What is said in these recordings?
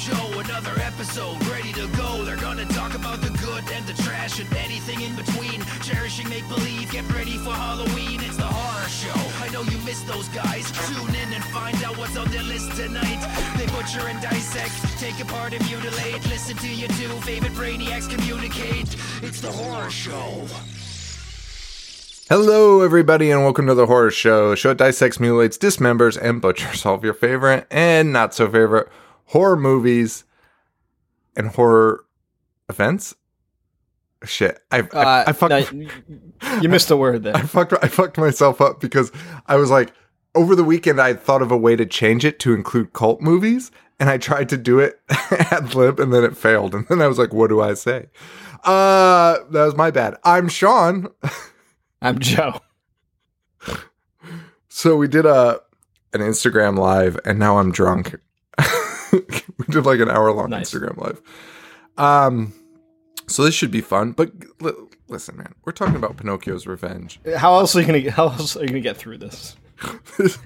Joe, another episode ready to go. They're gonna talk about the good and the trash and anything in between. Cherishing make believe, get ready for Halloween. It's the horror show. I know you missed those guys. Tune in and find out what's on their list tonight. They butcher and dissect, take apart and mutilate. Listen to your two favorite brainiacs communicate. It's the horror show. Hello, everybody, and welcome to the Horror Show. Show that dissects, mutilates, dismembers, and butchers all of your favorite and not so favorite horror movies and horror events. Shit, I I, Uh, I fucked no, you missed a word there. I fucked I fucked myself up because I was like over the weekend I thought of a way to change it to include cult movies, and I tried to do it ad lib, and then it failed, and then I was like, what do I say? Uh, that was my bad. I'm Sean. I'm Joe. So we did a an Instagram live, and now I'm drunk. we did like an hour long Nice. Instagram live. Um, so this should be fun. But li- listen, man, we're talking about Pinocchio's revenge. How else are you gonna? How else are you gonna get through this?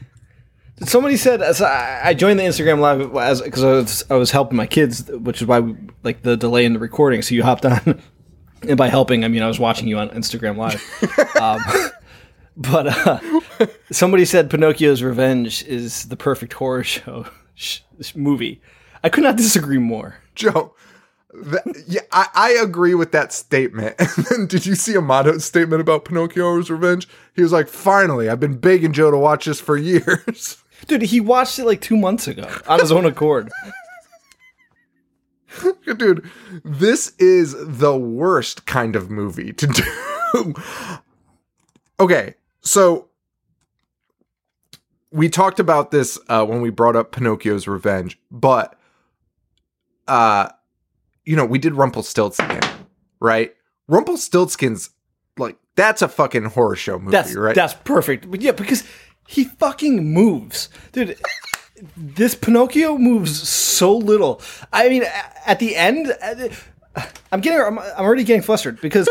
Somebody said as I I joined the Instagram live as because I was I was helping my kids, which is why we, like the delay in the recording. So you hopped on, and by helping, I mean I was watching you on Instagram live. um, but uh, somebody said Pinocchio's Revenge is the perfect horror show sh- movie. I could not disagree more. Joe, that, yeah, I, I agree with that statement. And then did you see Amato's statement about Pinocchio's revenge? He was like, "Finally, I've been begging Joe to watch this for years." Dude, he watched it like two months ago on his own accord. Dude, this is the worst kind of movie to do. okay, so we talked about this uh, when we brought up Pinocchio's Revenge, but uh, you know, we did Rumpelstiltskin, right? Rumpelstiltskin's like that's a fucking horror show movie, That's right? that's perfect. But yeah, because he fucking moves, dude. this Pinocchio moves so little. I mean, at the end, uh, I'm getting, I'm, I'm already getting flustered because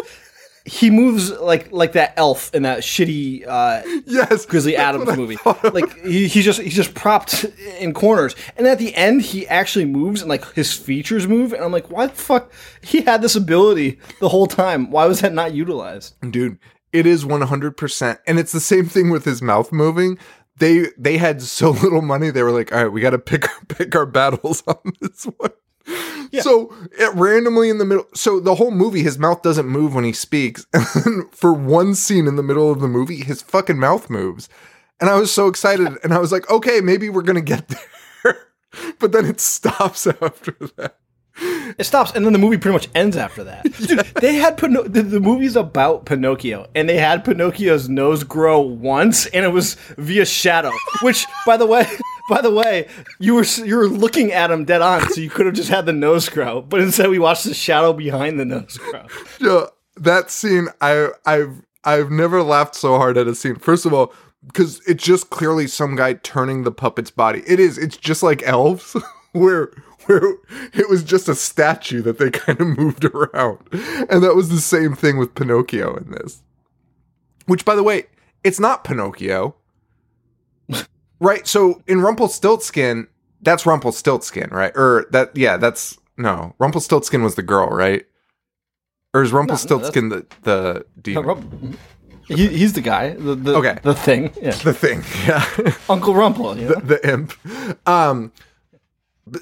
he moves like like that elf in that shitty uh, yes, Grizzly Adams movie. Like he, he's just he's just propped in corners, and at the end he actually moves, and like his features move, and I'm like, why the fuck? He had this ability the whole time. Why was that not utilized? dude it is 100% and it's the same thing with his mouth moving they they had so little money they were like all right we got to pick pick our battles on this one so it randomly in the middle so the whole movie his mouth doesn't move when he speaks. And for one scene in the middle of the movie his fucking mouth moves. And i was so excited and i was like okay maybe we're gonna get there. But then it stops after that. It stops, and then the movie pretty much ends after that. Dude, they had Pino- the, the movie's about Pinocchio, and they had Pinocchio's nose grow once, and it was via shadow. Which, by the way, by the way, you were you were looking at him dead on, so you could have just had the nose grow, but instead we watched the shadow behind the nose grow. Yeah, that scene I I've I've never laughed so hard at a scene. First of all, because it's just clearly some guy turning the puppet's body. It is. It's just like elves, where where it was just a statue that they kind of moved around, and that was the same thing with Pinocchio in this. Which, by the way, it's not Pinocchio, right? So in Rumpelstiltskin, that's Rumpelstiltskin, right? Or that yeah, that's no Rumpelstiltskin was the girl, right? Or is Rumpelstiltskin the the demon? He, he's the guy, the, the Okay. the thing, yeah. the thing, yeah, Uncle Rumple. You know? the imp. Um,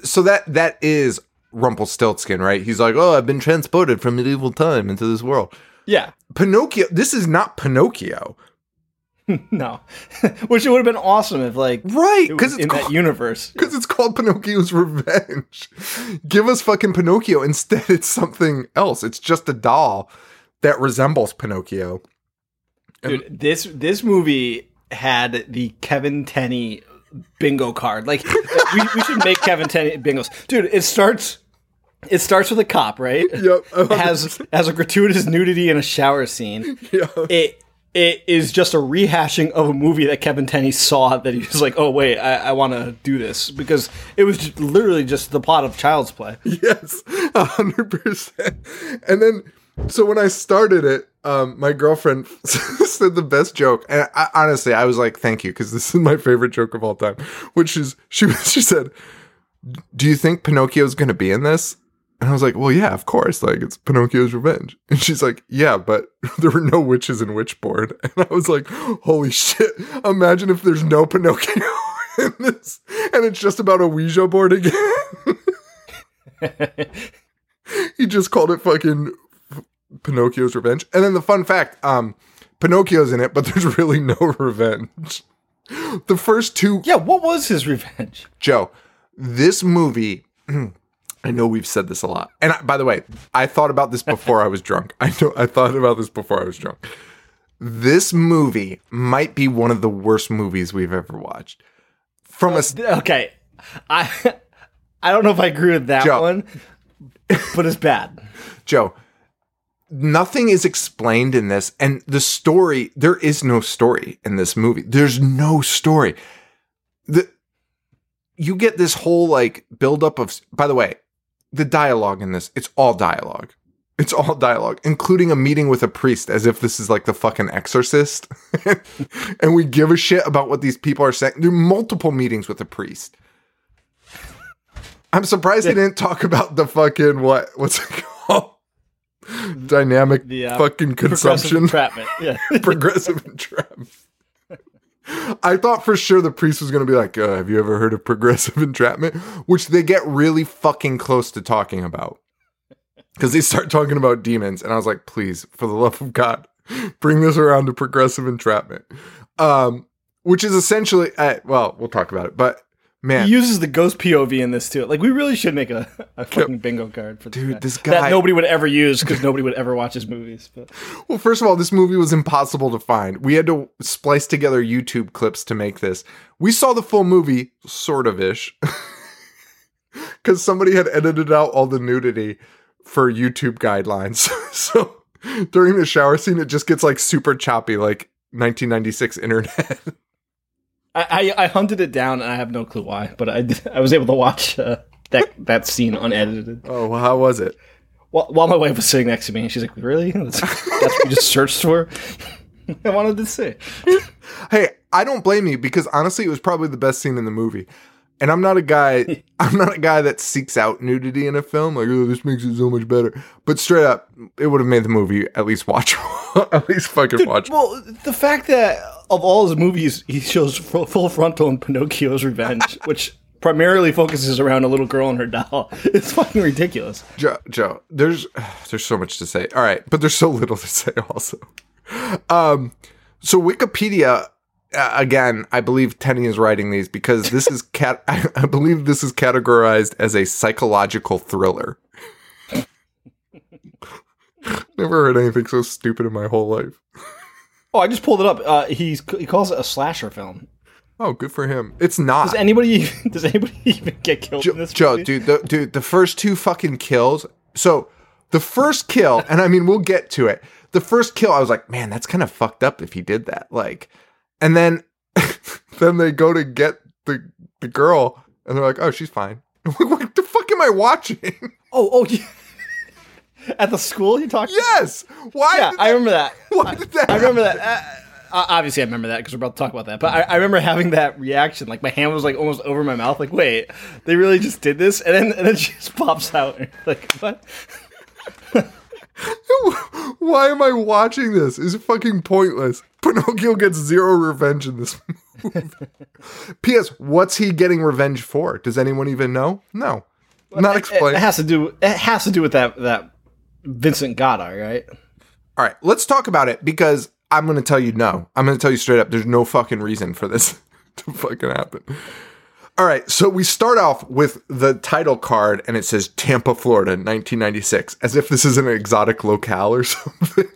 so that that is Rumpelstiltskin, right? He's like, oh, I've been transported from medieval time into this world. yeah, Pinocchio. This is not Pinocchio, no, which it would have been awesome if like right? Because in it's that universe. because it's called Pinocchio's Revenge. Give us fucking Pinocchio. Instead, it's something else. It's just a doll that resembles Pinocchio. Dude, this this movie had the Kevin Tenney bingo card. Like we, we should make Kevin Tenney bingos. Dude, it starts it starts with a cop, right? Yep. It has has a gratuitous nudity in a shower scene. Yeah. It it is just a rehashing of a movie that Kevin Tenney saw that he was like, oh wait, I, I want to do this because it was just literally just the plot of Child's Play. Yes, a hundred percent. And then, so when I started it, um, my girlfriend said the best joke, and I, honestly, I was like, "Thank you," because this is my favorite joke of all time. Which is, she she said, do you think Pinocchio's going to be in this? And I was like, well, yeah, of course. Like, it's Pinocchio's revenge. And she's like, yeah, but there were no witches in Witchboard. And I was like, holy shit. Imagine if there's no Pinocchio in this and it's just about a Ouija board again. he just called it fucking Pinocchio's revenge. And then the fun fact, um, Pinocchio's in it, but there's really no revenge. The first two yeah, what was his revenge? Joe, this movie. I know we've said this a lot, and I, by the way, I thought about this before I was drunk. I know I thought about this before I was drunk. This movie might be one of the worst movies we've ever watched. From a s- uh, Okay, I I don't know if I agree with that Joe. one, but it's bad. Joe, nothing is explained in this, and the story there is no story in this movie. There's no story. The you get this whole like buildup of. By the way, the dialogue in this it's all dialogue. It's all dialogue, including a meeting with a priest, as if this is like the fucking exorcist. and we give a shit about what these people are saying. There are multiple meetings with a priest. I'm surprised they didn't talk about the fucking what what's it called? Dynamic The, uh, fucking Progressive consumption entrapment. Yeah. progressive entrapment. I thought for sure the priest was going to be like, uh, "Have you ever heard of progressive entrapment?" Which they get really fucking close to talking about because they start talking about demons, and I was like, "Please, for the love of God, bring this around to progressive entrapment," um, which is essentially, uh, well, we'll talk about it, but man, He uses the ghost POV in this too. Like we really should make a, a fucking bingo card for this Dude, guy. this that nobody would ever use because nobody would ever watch his movies. But Well, first of all, this movie was impossible to find. We had to splice together YouTube clips to make this. We saw the full movie, sort of ish, because somebody had edited out all the nudity for YouTube guidelines. so during the shower scene, it just gets like super choppy, like 1996 internet. I, I, I hunted it down and I have no clue why. But I I was able to watch uh, that that scene unedited oh, well, how was it? while, while my wife was sitting next to me. and She's like, "Really? That's, that's what you just searched for." I wanted to see. Hey, I don't blame you because honestly, it was probably the best scene in the movie. And I'm not a guy. I'm not a guy that seeks out nudity in a film. Like, oh, this makes it so much better. But straight up, it would have made the movie at least watchable. at least fucking watch. Well, the fact that of all his movies, he shows full, frontal in Pinocchio's Revenge, which primarily focuses around a little girl and her doll, It's fucking ridiculous. Joe, Joe, there's there's so much to say. All right, but there's so little to say also. Um, so Wikipedia uh, again, I believe Tenney is writing these because this is cat. I, I believe this is categorized as a psychological thriller. Never heard anything so stupid in my whole life. Oh, I just pulled it up. Uh, he's he calls it a slasher film. Oh, good for him. It's not. Does anybody does anybody even get killed in this Joe movie? dude, the, dude, the first two fucking kills. So the first kill, and I mean, we'll get to it. The first kill, I was like, man, that's kind of fucked up if he did that. Like, and then, then they go to get the the girl, and they're like, oh, she's fine. What the fuck am I watching? Oh, oh, yeah. At the school you talked? yes. Why? Yeah, I that- remember that. Why did that? I remember that. Uh, uh, obviously, I remember that because we're about to talk about that. But I, I remember having that reaction. Like my hand was like almost over my mouth. Like, wait, they really just did this? And then and then she just pops out. And like, what? Why am I watching this? It's fucking pointless. Pinocchio gets zero revenge in this movie. P.S. What's he getting revenge for? Does anyone even know? No. Not It, it has to do. It has to do with that that Vincent Goddard, right? All right, let's talk about it because I'm going to tell you no. I'm going to tell you straight up there's no fucking reason for this to fucking happen. All right, so we start off with the title card and it says Tampa, Florida, 1996, as if this is an exotic locale or something.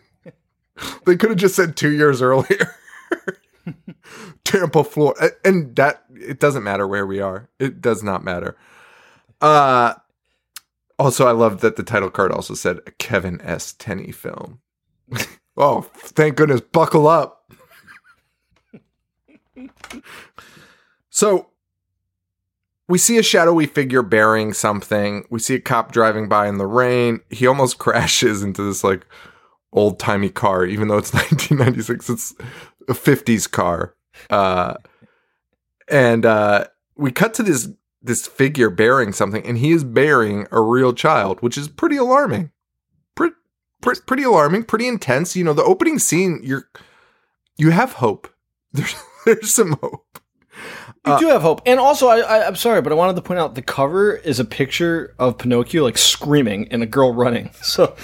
they could have just said two years earlier. Tampa, Florida. And that, it doesn't matter where we are. It does not matter. Uh, also, I love that the title card also said a Kevin S. Tenney film. oh, thank goodness. Buckle up. so, we see a shadowy figure bearing something. We see a cop driving by in the rain. He almost crashes into this like old timey car, even though it's 1996. It's a 50s car. Uh, and uh, we cut to this this figure bearing something, and he is bearing a real child, which is pretty alarming. Pretty, pretty, pretty alarming, pretty intense. You know, the opening scene, you're you have hope. There's there's some hope. You Uh, do have hope, and also I, I, I'm sorry, but I wanted to point out the cover is a picture of Pinocchio like screaming and a girl running. So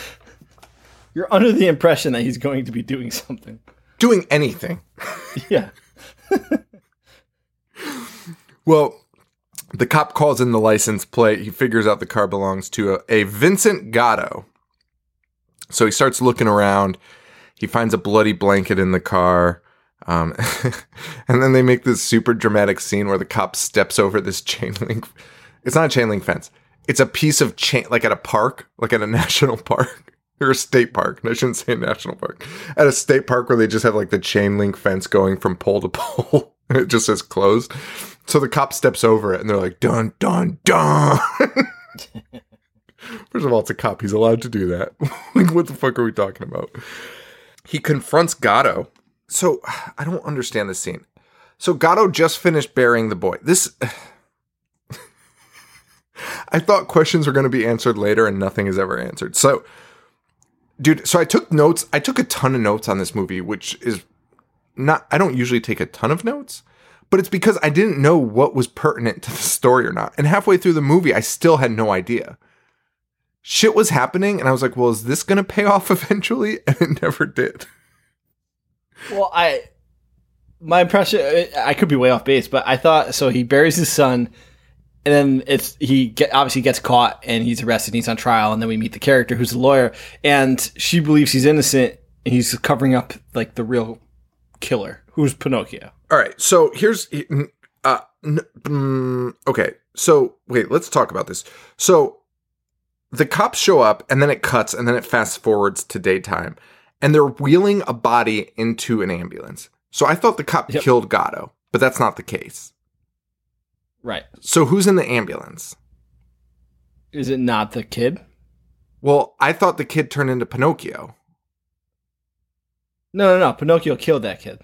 you're under the impression that he's going to be doing something. Doing anything. Yeah. Well, the cop calls in the license plate. He figures out the car belongs to a, a Vincent Gatto. So he starts looking around. He finds a bloody blanket in the car. Um, and then they make this super dramatic scene where the cop steps over this chain link. It's not a chain link fence. It's a piece of chain, like at a park, like at a national park or a state park. I shouldn't say national park. At a state park where they just have like the chain link fence going from pole to pole. it just says closed. So the cop steps over it and they're like, dun, dun, dun. First of all, it's a cop. He's allowed to do that. like, what the fuck are we talking about? He confronts Gatto. So I don't understand this scene. So Gatto just finished burying the boy. This. I thought questions were going to be answered later and nothing is ever answered. So, dude, so I took notes. I took a ton of notes on this movie, which is not, I don't usually take a ton of notes, but it's because I didn't know what was pertinent to the story or not. And halfway through the movie, I still had no idea. Shit was happening, and I was like, well, is this going to pay off eventually? And it never did. Well, I my impression I could be way off base, but I thought so. He buries his son, and then it's he get, obviously gets caught and he's arrested. and He's on trial, and then we meet the character who's a lawyer, and she believes he's innocent. And he's covering up like the real killer, who's Pinocchio. All right, so here's uh n- mm, okay. So wait, let's talk about this. So the cops show up, and then it cuts, and then it fast forwards to daytime, and they're wheeling a body into an ambulance. So I thought the cop Yep. killed Gatto, but that's not the case. Right? So who's in the ambulance? Is it not the kid? Well, I thought the kid turned into Pinocchio. No, no, no. Pinocchio killed that kid.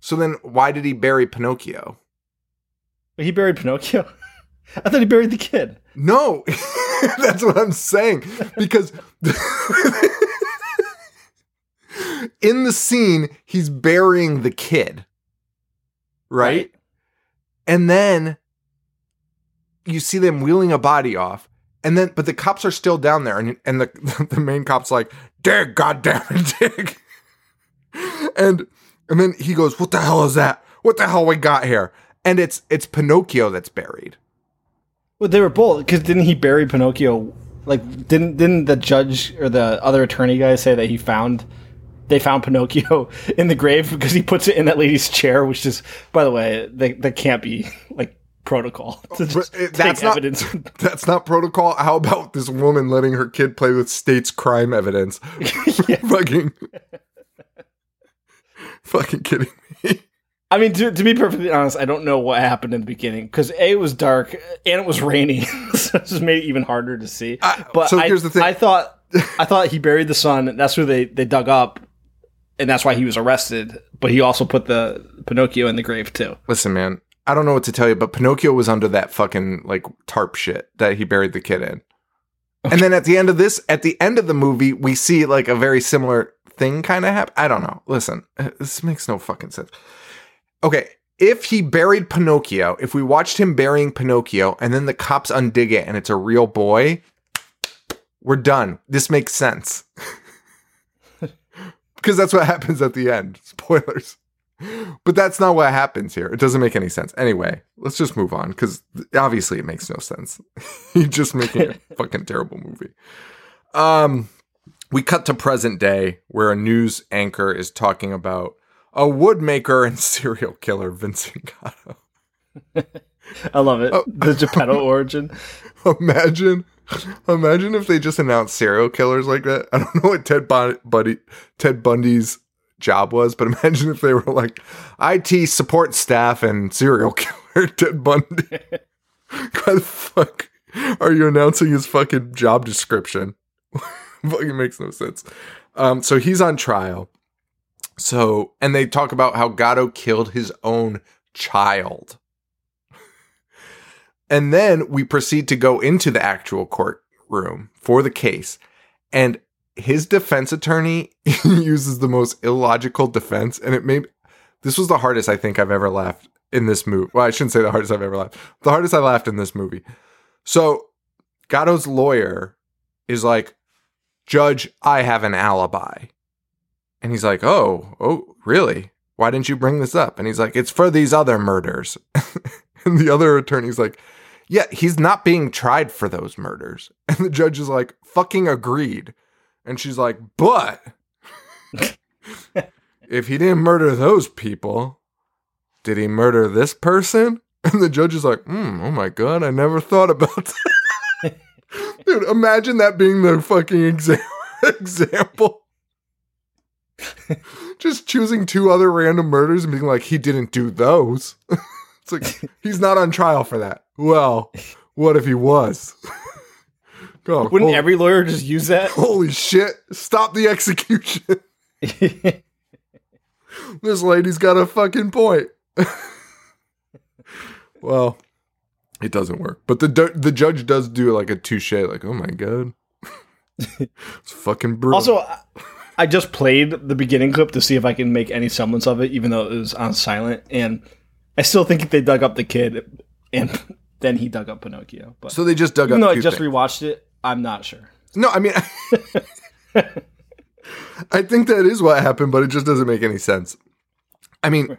So then why did he bury Pinocchio? He buried Pinocchio. I thought he buried the kid. No, that's what I'm saying. Because in the scene, he's burying the kid, right? And then you see them wheeling a body off. And then, but the cops are still down there, and and the the main cop's like, "Dig, goddamn it, dig!" And and then he goes, "What the hell is that? What the hell we got here?" And it's it's Pinocchio that's buried. Well, they were both because didn't he bury Pinocchio? Like, didn't didn't the judge or the other attorney guy say that he found they found Pinocchio in the grave because he puts it in that lady's chair, which is, by the way, they, that can't be like protocol to just But take that's not- evidence. That's not protocol. How about this woman letting her kid play with state's crime evidence? fucking, fucking kidding me. I mean, to, to be perfectly honest, I don't know what happened in the beginning because a it was dark and it was rainy, so it just made it even harder to see. I- but so I, here's the thing. I thought I thought he buried the son. That's who they they dug up, and that's why he was arrested. But he also put the Pinocchio in the grave too. Listen, man, I don't know what to tell you, but Pinocchio was under that fucking like tarp shit that he buried the kid in. And then at the end of this, at the end of the movie, we see like a very similar thing kind of happen. I don't know. Listen, uh, this makes no fucking sense. Okay, if he buried Pinocchio, if we watched him burying Pinocchio and then the cops undig it and it's a real boy, we're done. This makes sense. because that's what happens at the end. Spoilers. But that's not what happens here. It doesn't make any sense. Anyway, let's just move on because obviously it makes no sense. He's just making a fucking terrible movie. Um, we cut to present day where a news anchor is talking about a woodmaker and serial killer Vincent Gatto. I love it. Oh. The Geppetto origin. Imagine, imagine if they just announced serial killers like that. I don't know what Ted Ted Bundy's job was, but imagine if they were like IT support staff and serial killer Ted Bundy. Why the fuck are you announcing his fucking job description? fucking makes no sense. Um, so he's on trial. So, and they talk about how Gatto killed his own child. And then we proceed to go into the actual courtroom for the case. And his defense attorney uses the most illogical defense. And it made this was the hardest I think I've ever laughed in this movie. Well, I shouldn't say the hardest I've ever laughed. The hardest I laughed in this movie. So Gatto's lawyer is like, Judge, I have an alibi. And he's like, Oh, oh, really? Why didn't you bring this up? And he's like, It's for these other murders. and the other attorney's like, Yeah, he's not being tried for those murders. And the judge is like, Fucking agreed. And she's like, But if he didn't murder those people, did he murder this person? And the judge is like, mm, Oh my God, I never thought about that. Dude, imagine that being the fucking exa- example. Just choosing two other random murders and being like, he didn't do those. it's like, he's not on trial for that. Well, what if he was? Oh, Wouldn't holy, every lawyer just use that? holy shit. Stop the execution. this lady's got a fucking point. well, it doesn't work. But the the judge does do like a touche, like, oh my god, it's fucking brutal. also, I- just played the beginning clip to see if I can make any semblance of it, even though it was on silent, and I still think they dug up the kid, and then he dug up Pinocchio. But so they just dug up. I just things. rewatched it, I'm not sure. no, I mean, I think that is what happened, but it just doesn't make any sense. I mean,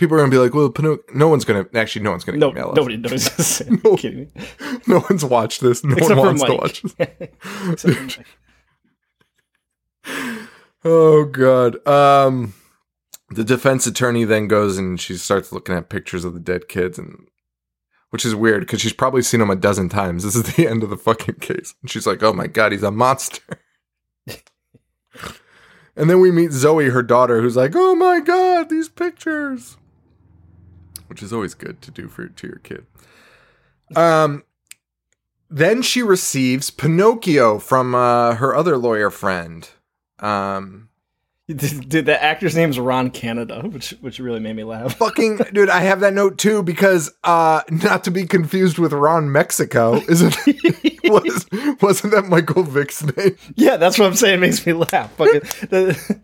people are gonna be like, well, Pinocchio. No one's gonna actually. No one's gonna No, email us. nobody knows this. No. kidding me? No one's watched this. No Except one wants to watch this. Except for Mike. Oh god. Um the defense attorney then goes and she starts looking at pictures of the dead kids and which is weird because she's probably seen them a dozen times. This is the end of the fucking case. And she's like, "Oh my god, he's a monster." and then we meet Zoe, her daughter, who's like, "Oh my god, these pictures." Which is always good to do for to your kid. Um then she receives Pinocchio from uh, her other lawyer friend. Um, Dude, the actor's name's Ron Canada, which which really made me laugh. fucking dude, I have that note too because uh, not to be confused with Ron Mexico, isn't was wasn't that Michael Vick's name? Yeah, that's what I'm saying. It makes me laugh. Fucking the,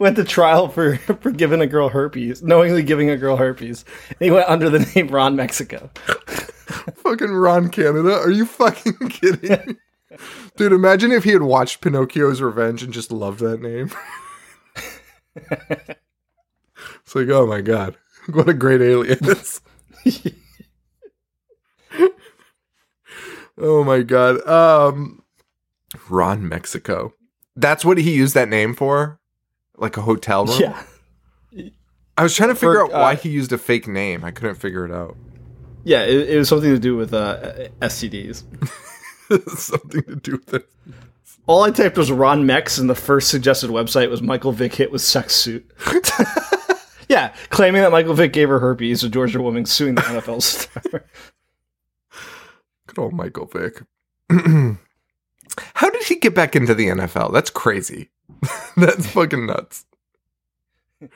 went to trial for for giving a girl herpes, knowingly giving a girl herpes. And he went under the name Ron Mexico. fucking Ron Canada. Are you fucking kidding? Dude, imagine if he had watched Pinocchio's Revenge and just loved that name. it's like, oh my god, what a great alias. oh my god. Um Ron Mexico. That's what he used that name for? Like a hotel room? Yeah, I was trying to figure For, out why uh, he used a fake name. I couldn't figure it out. yeah. It, it was something to do with uh, STDs. Something to do with it. All I typed was Ron Mex, and the first suggested website was Michael Vick hit with sex suit. yeah, claiming that Michael Vick gave her herpes, a Georgia woman suing the NFL star. Good old Michael Vick. How did he get back into the NFL? That's crazy. That's fucking nuts.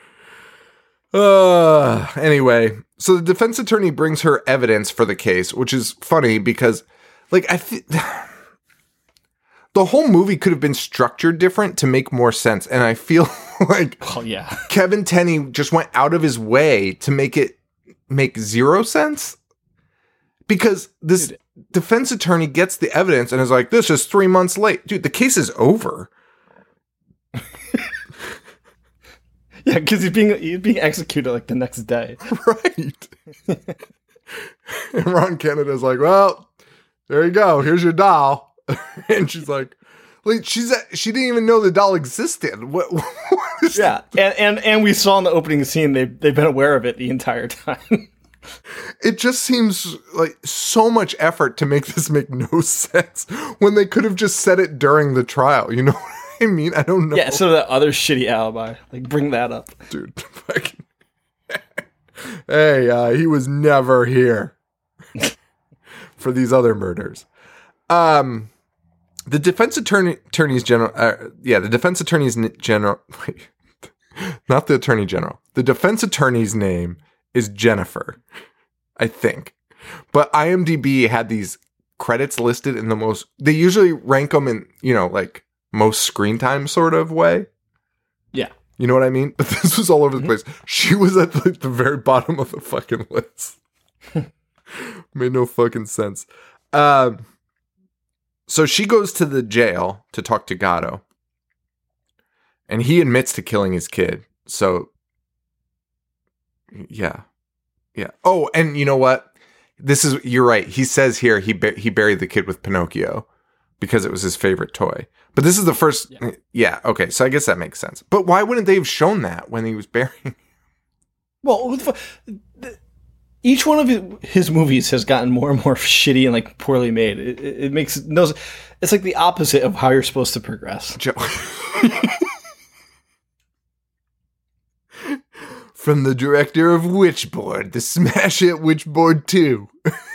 Uh, anyway, so the defense attorney brings her evidence for the case, which is funny because, like, I think the whole movie could have been structured different to make more sense. And I feel like oh yeah, Kevin Tenney just went out of his way to make it make zero sense because this Dude. Defense attorney gets the evidence and is like, "This is three months late, dude. The case is over." yeah, because he's being he's being executed like the next day. right? and Ron Canada's like, "Well, there you go. Here's your doll," and she's like. Like she's she didn't even know the doll existed. What? what is- Yeah, and, and and we saw in the opening scene they they've been aware of it the entire time. it just seems like so much effort to make this make no sense when they could have just said it during the trial. You know what I mean? I don't know. yeah, so that other shitty alibi, like bring that up. dude. Fucking- hey, uh, he was never here for these other murders. Um, the defense attorney, attorney's general, uh, yeah, the defense attorney's n- general, wait, not the attorney general. The defense attorney's name is Jennifer, I think. but IMDb had these credits listed in the most. They usually rank them in you know like most screen time sort of way. Yeah. You know what I mean? But this was all over the place. She was at like the very bottom of the fucking list. Made no fucking sense. Um, so she goes to the jail to talk to Gatto. And he admits to killing his kid. So, yeah. Yeah. Oh, and you know what? This is, you're right. He says here he, bu- he buried the kid with Pinocchio because it was his favorite toy. But this is the first. Yeah. Eh, yeah. Okay. So I guess that makes sense. But why wouldn't they have shown that when he was burying? Well, each one of his movies has gotten more and more shitty and like poorly made. It, it makes no. It's like the opposite of how you're supposed to progress. Joe. From the director of Witchboard, the smash hit Witchboard 2,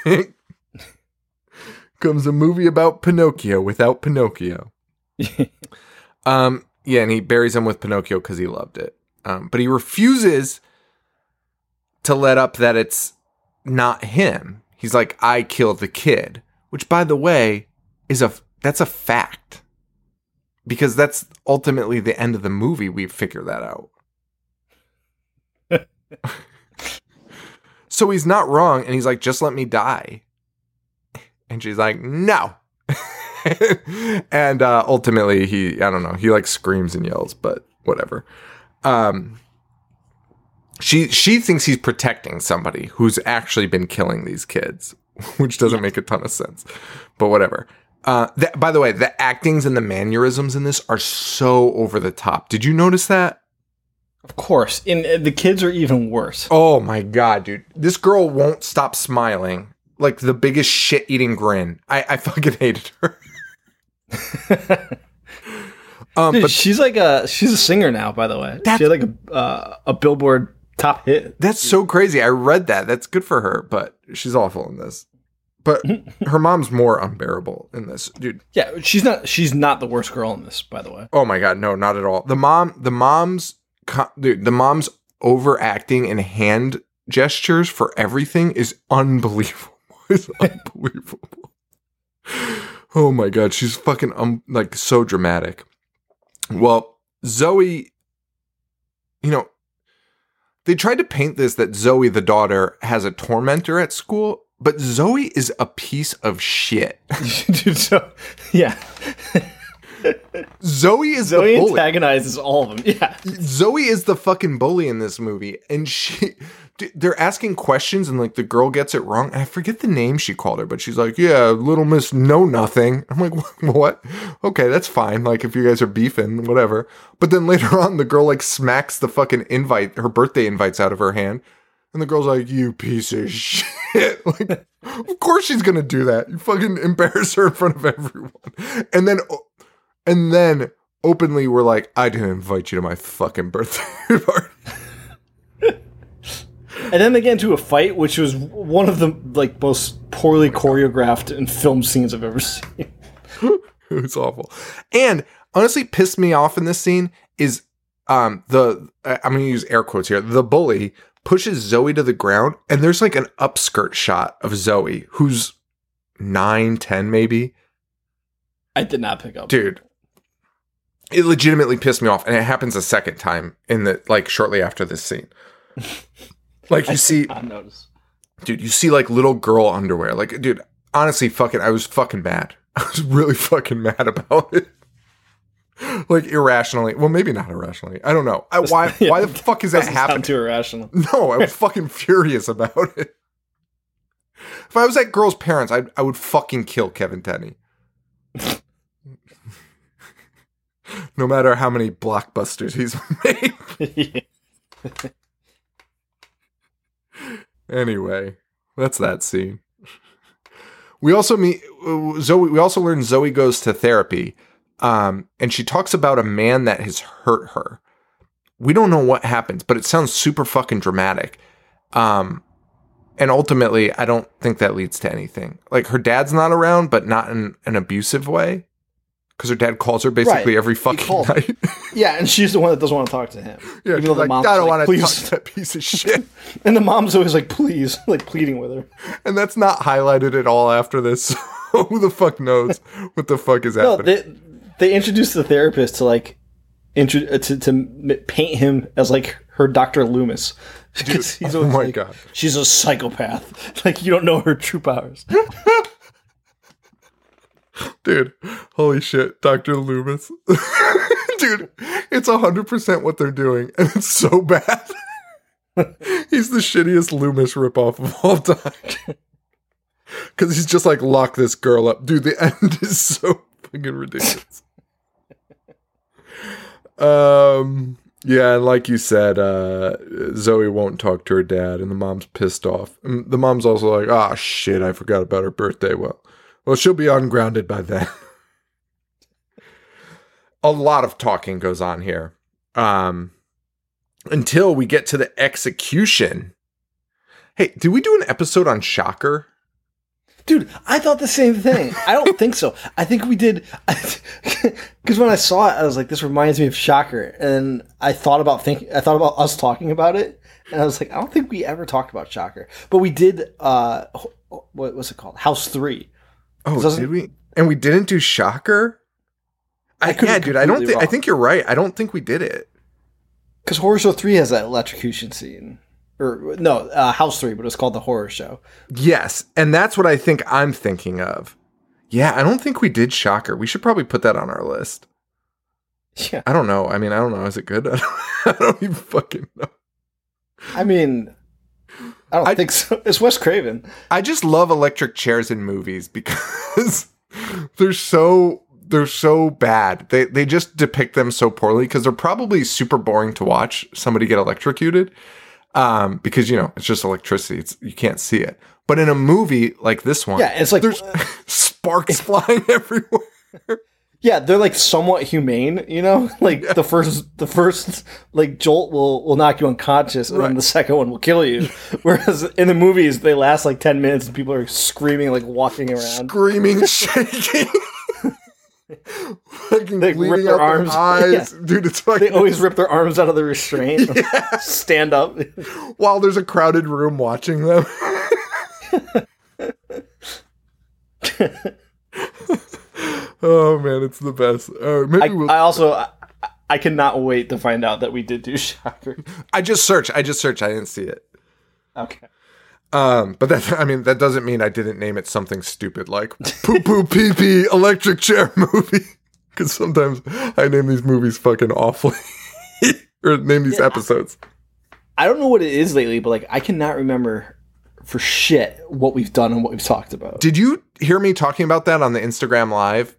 comes a movie about Pinocchio without Pinocchio. um, yeah, and he buries him with Pinocchio because he loved it. Um, but he refuses to let up that it's not him. He's like, I killed the kid, which by the way is a that's a fact. Because that's ultimately the end of the movie. We figure that out. So he's not wrong, and he's like, just let me die. And she's like, no. and uh, ultimately, he, I don't know, he like screams and yells, but whatever. Um, she she thinks he's protecting somebody who's actually been killing these kids, which doesn't make a ton of sense. But whatever. Uh, by the way, the actings and the mannerisms in this are so over the top. Did you notice that? Of course. And uh, the kids are even worse. Oh my god, dude. This girl won't stop smiling. Like the biggest shit eating grin. I, I fucking hated her. um, dude, but she's like a she's a singer now, by the way. She had like a uh, a billboard top hit. That's so crazy. I read that. That's good for her, but she's awful in this. But her mom's more unbearable in this, dude. Yeah, she's not. She's not the worst girl in this, by the way. Oh my god, no, not at all. The mom, the mom's, dude, the mom's overacting and hand gestures for everything is unbelievable. It's unbelievable. oh my god, she's fucking um like so dramatic. Well, Zoe, you know, they tried to paint this that Zoe, the daughter, has a tormentor at school, but Zoe is a piece of shit. So, yeah. Zoe is Zoe antagonizes all of them. Yeah. Zoe is the fucking bully in this movie, and she they're asking questions, and like the girl gets it wrong. I forget the name she called her, but she's like, "Yeah, little Miss Know Nothing." I'm like, "What? Okay, that's fine. Like if you guys are beefing, whatever." But then later on, the girl like smacks the fucking invite, her birthday invites out of her hand, and the girl's like, "You piece of shit!" like, of course she's gonna do that. You fucking embarrass her in front of everyone, and then and then openly we're like, I didn't invite you to my fucking birthday party. and then they get into a fight, which was one of the like most poorly choreographed and filmed scenes I've ever seen. it was awful. And honestly, pissed me off in this scene is um the I'm gonna use air quotes here. The bully pushes Zoe to the ground, and there's like an upskirt shot of Zoe, who's nine, ten, maybe. I did not pick up. Dude, it legitimately pissed me off and it happens a second time in the like shortly after this scene. Like you see dude you see like little girl underwear. Like dude honestly fucking i was fucking mad. I was really fucking mad about it. Like irrationally. Well maybe not irrationally. I don't know. I, why yeah, why the fuck is that happening? too irrational. No i was fucking furious about it. If i was that girl's parents i i would fucking kill kevin tenney no matter how many blockbusters he's made. anyway, that's that scene. We also meet Zoe. We also learn Zoe goes to therapy, um, and she talks about a man that has hurt her. We don't know what happens, but it sounds super fucking dramatic. Um, and ultimately, I don't think that leads to anything. Like her dad's not around, but not in an abusive way because her dad calls her basically Right. every fucking night. Yeah, and she's the one that doesn't want to talk to him. yeah, Even though the like, mom's I don't like, want to that piece of shit. And the mom's always like, please, like pleading with her. and that's not highlighted at all after this. So who the fuck knows what the fuck is No, happening? they they introduced the therapist to like intro- uh, to to paint him as like her Doctor Loomis. Because he's oh my like, God. she's a psychopath. Like you don't know her true powers. Dude, holy shit, Dr. Loomis. Dude, it's 100% what they're doing, and it's so bad. he's the shittiest Loomis ripoff of all time. Because he's just like, lock this girl up. Dude, the end is so fucking ridiculous. um, yeah, and like you said, uh, Zoe won't talk to her dad, and the mom's pissed off. And the mom's also like, ah, shit, I forgot about her birthday. Well, well, she'll be ungrounded by then. A lot of talking goes on here. Um, until we get to the execution. Hey, did we do an episode on Shocker? Dude, I thought the same thing. I don't think so. I think we did because when I saw it, I was like, "This reminds me of Shocker," and I thought about thinking. I thought about us talking about it, and I was like, "I don't think we ever talked about Shocker," but we did. uh What was it called? House Three. Oh, did we? And we didn't do Shocker? I, be yeah, dude. I don't. I think you're right. I don't think we did it. Because Horror Show Three has that electrocution scene, or no, uh, House Three, but it's called the Horror Show. Yes, and that's what I think I'm thinking of. Yeah, I don't think we did Shocker. We should probably put that on our list. Yeah, I don't know. I mean, I don't know. Is it good? I don't, I don't even fucking know. I mean, I don't I- think so. It's Wes Craven. I just love electric chairs in movies because they're so they're so bad. They they just depict them so poorly because they're probably super boring to watch somebody get electrocuted. Um, because you know it's just electricity. It's you can't see it. But in a movie like this one, Yeah, it's like there's sparks flying everywhere. Yeah, they're like somewhat humane, you know. Like the first, the first like jolt will will knock you unconscious, and then the second one will kill you. Whereas in the movies, they last like ten minutes, and people are screaming, like walking around. Screaming, shaking. Fucking They rip their arms. eyes, dude. It's fucking. They always rip their arms out of the restraint, stand up. while there's a crowded room watching them. Oh man, it's the best. Uh, maybe I, we'll, I I, also I, I cannot wait to find out that we did do Shocker. I just searched. I just searched. I didn't see it. Okay. Um, but that I mean that doesn't mean I didn't name it something stupid like poo poo pee pee electric chair movie. Because sometimes I name these movies fucking awfully, or name these episodes. I don't know what it is lately, but like I cannot remember for shit what we've done and what we've talked about. Did you hear me talking about that on the Instagram live?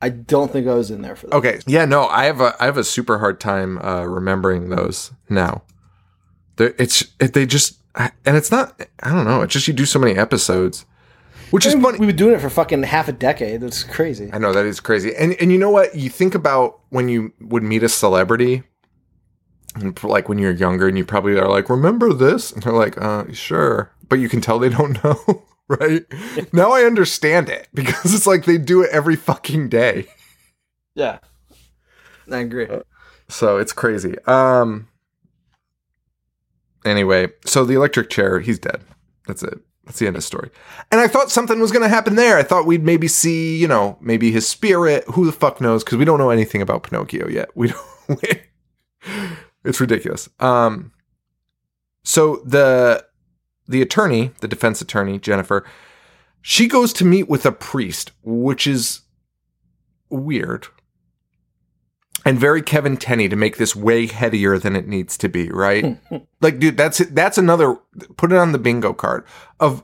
I don't think I was in there for that. Okay. Yeah, no, I have a I have a super hard time uh, remembering those now. They're, it's it, they just and it's not I don't know. It's just you do so many episodes, which is I mean, funny. We've been doing it for fucking half a decade. That's crazy. I know that is crazy. And and you know what? You think about when you would meet a celebrity, and like when you're younger, and you probably are like, "Remember this?" And they're like, "Uh, sure," but you can tell they don't know, right? now I understand it because it's like they do it every fucking day. Yeah. I agree. So it's crazy. Um. Anyway, so the electric chair, he's dead. That's it. That's the end of the story. And I thought something was going to happen there. I thought we'd maybe see, you know, maybe his spirit. Who the fuck knows? Because we don't know anything about Pinocchio yet. We don't. it's ridiculous. Um. So the the attorney, the defense attorney, Jennifer, she goes to meet with a priest, which is weird and very Kevin Tenney to make this way headier than it needs to be, right? like, dude, that's that's another put it on the bingo card of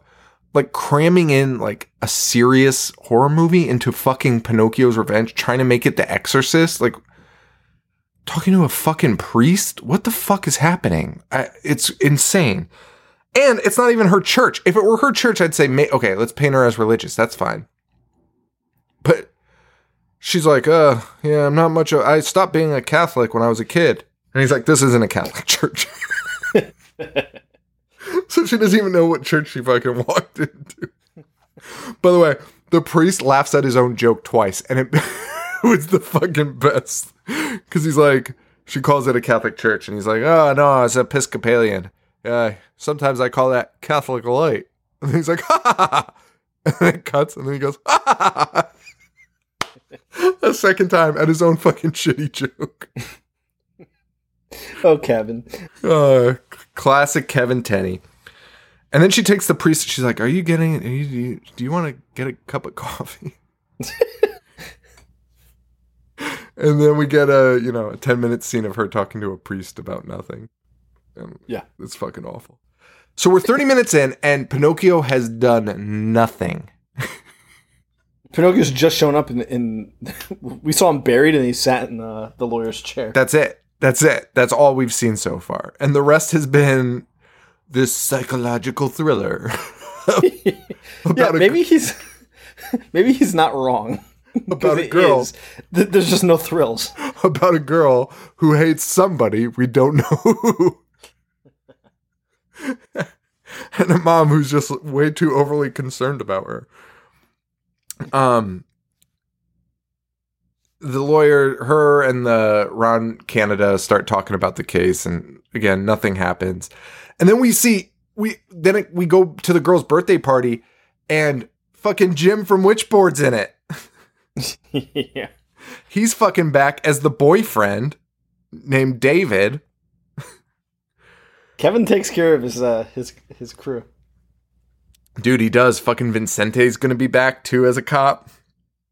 like cramming in like a serious horror movie into fucking Pinocchio's Revenge, trying to make it The Exorcist, like talking to a fucking priest. What the fuck is happening? I, it's insane. And it's not even her church. If it were her church, I'd say, okay, let's paint her as religious. That's fine. But she's like, uh, yeah, I'm not much of, I stopped being a Catholic when I was a kid. And he's like, this isn't a Catholic church. so she doesn't even know what church she fucking walked into. By the way, the priest laughs at his own joke twice, and it was the fucking best. Because he's like, she calls it a Catholic church, and he's like, oh no, it's Episcopalian. Yeah, sometimes I call that Catholic light. And he's like, ha ha ha. And then it cuts, and then he goes, ha ha ha. A second time at his own fucking shitty joke. Oh, Kevin. Uh, classic Kevin Tenney. And then she takes the priest. She's like, "Are you getting? Are you, do you, do you want to get a cup of coffee?" and then we get a you know a ten minute scene of her talking to a priest about nothing. And Yeah. it's fucking awful. So we're thirty minutes in, and Pinocchio has done nothing. Pinocchio's just shown up in. in we saw him buried, and he sat in the, the lawyer's chair. That's it. That's it. That's all we've seen so far, and the rest has been this psychological thriller. yeah, about a- maybe he's maybe he's not wrong. About a girl. Th- There's just no thrills. about a girl who hates somebody we don't know who. and a mom who's just way too overly concerned about her. Um the lawyer, her and the Ron Canada start talking about the case and again nothing happens. And then we see we then it, we go to the girl's birthday party and fucking Jim from Witchboard's in it. yeah. He's fucking back as the boyfriend named David. Kevin takes care of his uh, his his crew. Dude, he does. Fucking Vincente's gonna be back too as a cop.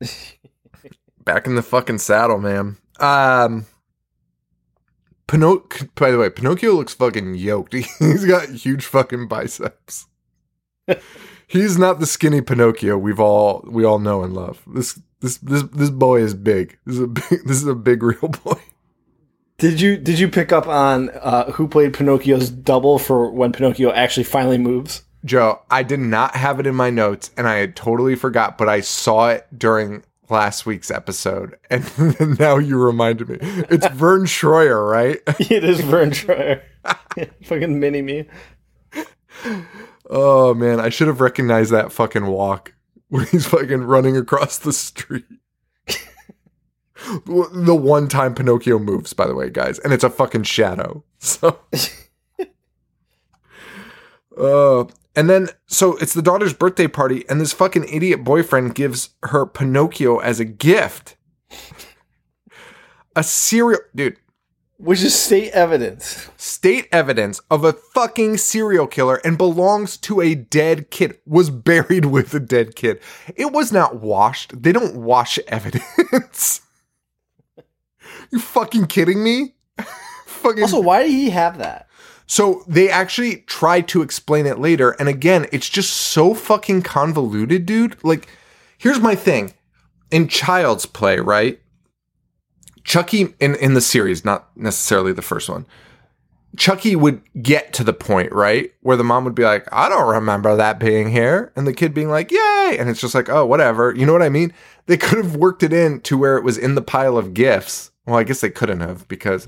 back in the fucking saddle, man. Um Pinocchio by the way, Pinocchio looks fucking yoked. He's got huge fucking biceps. He's not the skinny Pinocchio we've all we all know and love. This this this this boy is big. This is a big this is a big real boy. Did you did you pick up on uh, who played Pinocchio's double for when Pinocchio actually finally moves? Joe, I did not have it in my notes and I had totally forgot, but I saw it during last week's episode. And now you reminded me. It's Vern Schroyer, right? it is Vern Troyer. Fucking mini me. Oh man, I should have recognized that fucking walk when he's fucking running across the street. the one time Pinocchio moves, by the way, guys, and it's a fucking shadow. So, uh, and then so it's the daughter's birthday party, and this fucking idiot boyfriend gives her Pinocchio as a gift. A serial dude, Which is state evidence. state evidence of a fucking serial killer and belongs to a dead kid was buried with a dead kid it was not washed they don't wash evidence you fucking kidding me? Fucking Also, why did he have that? so they actually tried to explain it later and again it's just so fucking convoluted dude. Like here's my thing. In child's play right? Chucky in, in the series not necessarily the first one chucky would get to the point right? Where the mom would be like i don't remember that being here. And the kid being like yay. And it's just like oh whatever. You know what i mean? They could have worked it in to where it was in the pile of gifts well i guess they couldn't have because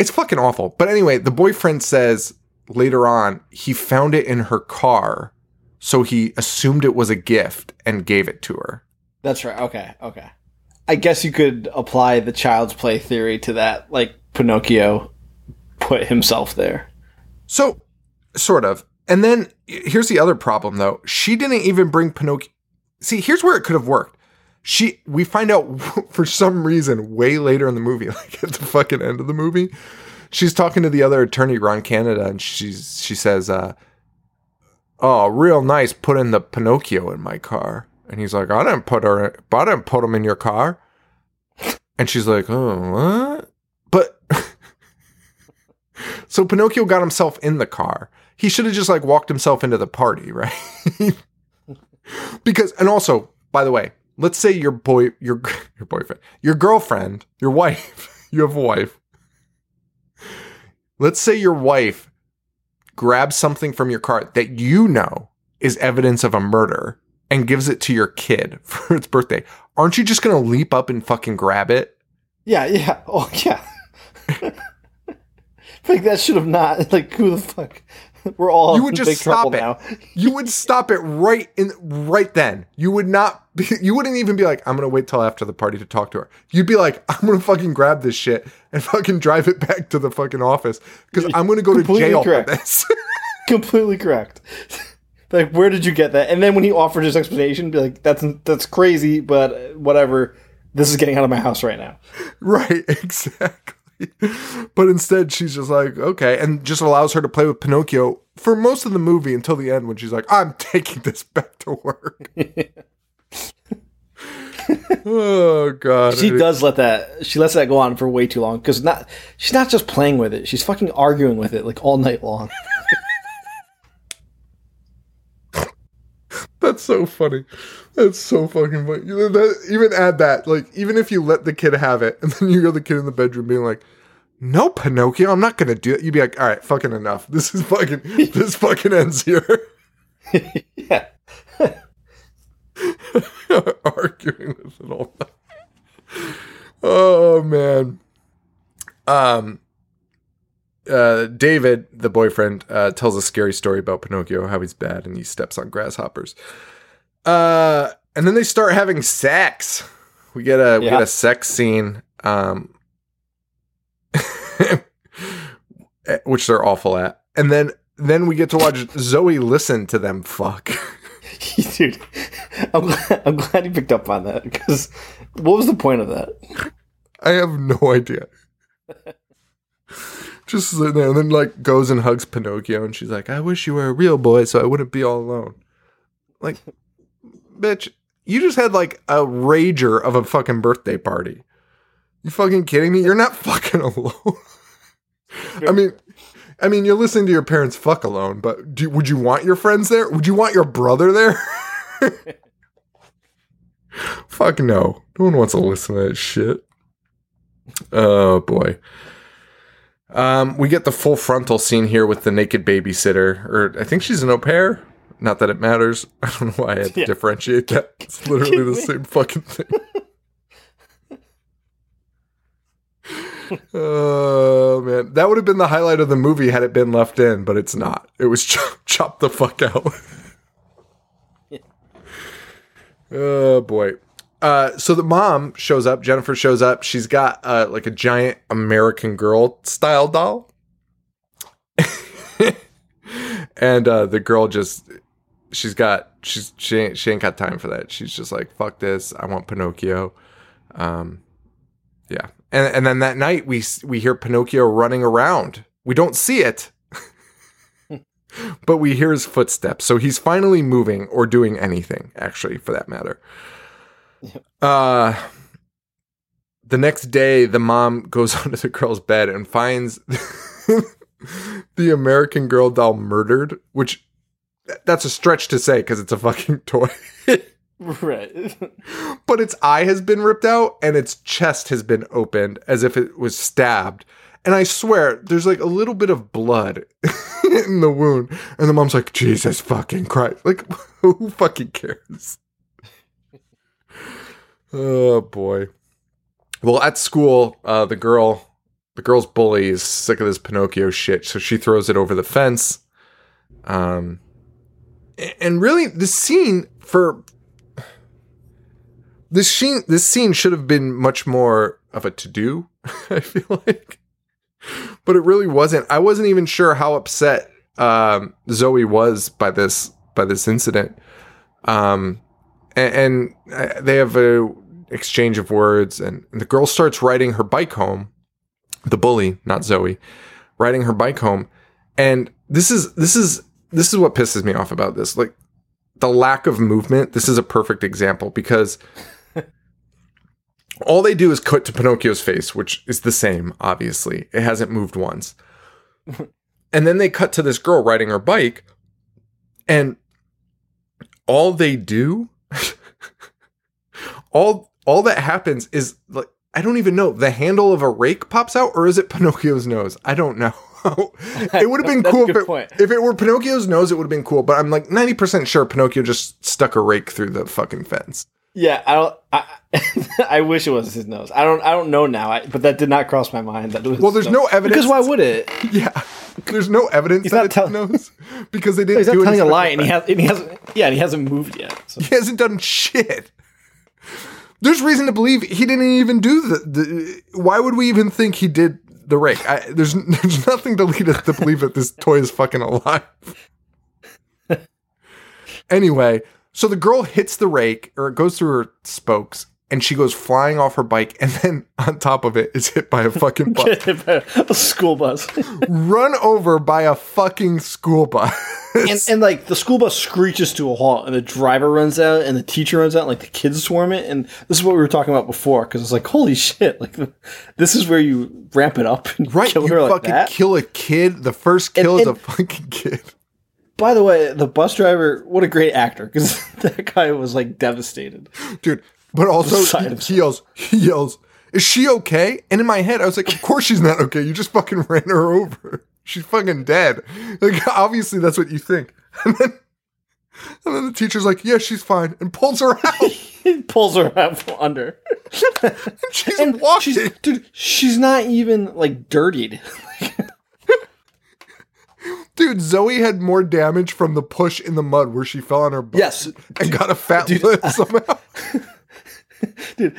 it's fucking awful. But anyway, the boyfriend says later on he found it in her car, so he assumed it was a gift and gave it to her. That's right. Okay. Okay. I guess you could apply the child's play theory to that. Like Pinocchio put himself there. So, sort of. And then here's the other problem though. She didn't even bring Pinocchio. See, here's where it could have worked. She we find out for some reason way later in the movie, like at the fucking end of the movie, she's talking to the other attorney, Ron Canada, and she's she says, uh, "Oh, real nice putting the Pinocchio in my car." And he's like, "I didn't put her. I didn't put him in your car." And she's like, "Oh, what?" But so Pinocchio got himself in the car. He should have just like walked himself into the party, right? because and also, by the way, let's say your boy your your boyfriend, your girlfriend, your wife, you have a wife. Let's say your wife grabs something from your car that you know is evidence of a murder and gives it to your kid for its birthday. Aren't you just going to leap up and fucking grab it? Yeah. Yeah. Oh yeah. like that should have not. Like who the fuck? We're all you would just stop it. now. You would stop it right in right then. You would not. Be, you wouldn't even be like, "I'm gonna wait till after the party to talk to her." You'd be like, "I'm gonna fucking grab this shit and fucking drive it back to the fucking office because I'm gonna go to jail correct. for this." Completely correct. like, where did you get that? And then when he offered his explanation, be like, "That's that's crazy, but whatever. This is getting out of my house right now." right, exactly. But instead, she's just like, "Okay," and just allows her to play with Pinocchio for most of the movie until the end when she's like, "I'm taking this back to work." oh god. She does let that. She lets that go on for way too long because not. She's not just playing with it. She's fucking arguing with it like all night long. That's so funny. That's so fucking funny. You know, that, even add that, like, even if you let the kid have it, and then you hear the kid in the bedroom being like, "No, Pinocchio, I'm not gonna do it." You'd be like, "All right, fucking enough. This is fucking. this fucking ends here." yeah. Arguing with it all. night. Oh man. Um. Uh, David, the boyfriend, uh, tells a scary story about Pinocchio, how he's bad and he steps on grasshoppers. Uh, and then they start having sex. We get a we get a sex scene, um, which they're awful at. And then then we get to watch Zoe listen to them fuck. Dude, I'm glad, I'm glad you picked up on that because what was the point of that? I have no idea. Just sitting there, and then like goes and hugs Pinocchio, and she's like, "I wish you were a real boy, so I wouldn't be all alone." Like, bitch, you just had like a rager of a fucking birthday party. You fucking kidding me? You're not fucking alone. I mean, I mean, you're listening to your parents fuck alone, but do, would you want your friends there? Would you want your brother there? Fuck no. No one wants to listen to that shit. Oh boy. Um, we get the full frontal scene here with the naked babysitter, or I think she's an au pair. Not that it matters. I don't know why I had to Yeah. differentiate that. It's literally the same fucking thing. Oh man, that would have been the highlight of the movie had it been left in, but it's not. It was chop, chopped the fuck out. oh boy. Uh, so the mom shows up. Jennifer shows up. She's got uh, like a giant American Girl style doll, and uh, the girl just she's got she's she ain't, she ain't got time for that. She's just like fuck this. I want Pinocchio. Um, yeah, and and then that night we we hear Pinocchio running around. We don't see it, but we hear his footsteps. So he's finally moving or doing anything, actually, for that matter. Uh the next day, the mom goes onto the girl's bed and finds the American Girl doll murdered, which that's a stretch to say because it's a fucking toy. Right. but its eye has been ripped out and its chest has been opened as if it was stabbed. And I swear, there's like a little bit of blood in the wound. And the mom's like, Jesus fucking Christ. Like, who fucking cares? Oh boy. Well, at school, uh, the girl, the girl's bully is sick of this Pinocchio shit, so she throws it over the fence. Um, and really, the scene for this scene this scene should have been much more of a to do i feel like but it really wasn't i wasn't even sure how upset um, zoe was by this by this incident um, and, and uh, they have a exchange of words and the girl starts riding her bike home the bully not zoe riding her bike home and this is this is this is what pisses me off about this like the lack of movement this is a perfect example because all they do is cut to Pinocchio's face, which is the same, obviously. It hasn't moved once. and then they cut to this girl riding her bike, and all they do, all all that happens is like I don't even know. The handle of a rake pops out, or is it Pinocchio's nose? I don't know. it would have been cool if it, point. if it were Pinocchio's nose. It would have been cool, but I'm like ninety percent sure Pinocchio just stuck a rake through the fucking fence. Yeah, I don't. I, I wish it was his nose. I don't. I don't know now. I, but that did not cross my mind. That was Well, there's no evidence- Because why would it? Yeah, there's no evidence He's that not it's tell- his nose because they didn't He's not telling a lie, and he has. And he hasn't. Yeah, and he hasn't moved yet. So. He hasn't done shit. There's reason to believe he didn't even do the. the why would we even think he did the rake? I, there's there's nothing to lead us to believe that this toy is fucking alive. anyway, so the girl hits the rake, or it goes through her spokes, and she goes flying off her bike, and then on top of it is hit by a fucking bus. a school bus, run over by a fucking school bus. and, and like the school bus screeches to a halt, and the driver runs out, and the teacher runs out, and like the kids swarm it, and this is what we were talking about before, because it's like holy shit, like this is where you ramp it up and right, kill you her like fucking that. kill a kid. The first kill And- is a fucking kid. By the way, the bus driver, what a great actor, because that guy was like devastated. dude. But also, he, he yells, he yells, "Is she okay?" And in my head, I was like, "Of course she's not okay. You just fucking ran her over. She's fucking dead." Like, obviously, that's what you think. And then, and then the teacher's like, "Yeah, she's fine," and pulls her out. He pulls her out from under. she's And walking. she's, dude, she's not even like dirtied. Dude, Zoe had more damage from the push in the mud where she fell on her butt Yes, and got a fat lip somehow. dude.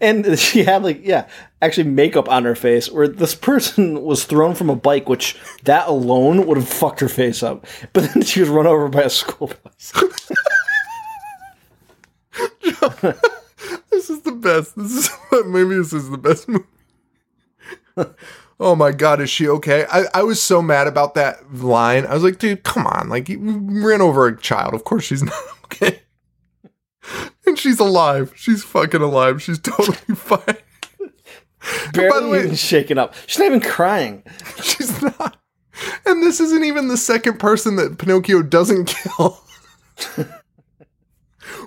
And she had like, yeah, actually makeup on her face. Where this person was thrown from a bike, which that alone would have fucked her face up. But then she was run over by a school bus. This is the best. This is maybe this is the best movie. oh my god, is she okay? I, I was so mad about that line. I was like, dude, come on. Like you ran over a child. Of course she's not okay. And she's alive. She's fucking alive. She's totally fine. Barely way- even shaken up. She's not even crying. She's not. And this isn't even the second person that Pinocchio doesn't kill.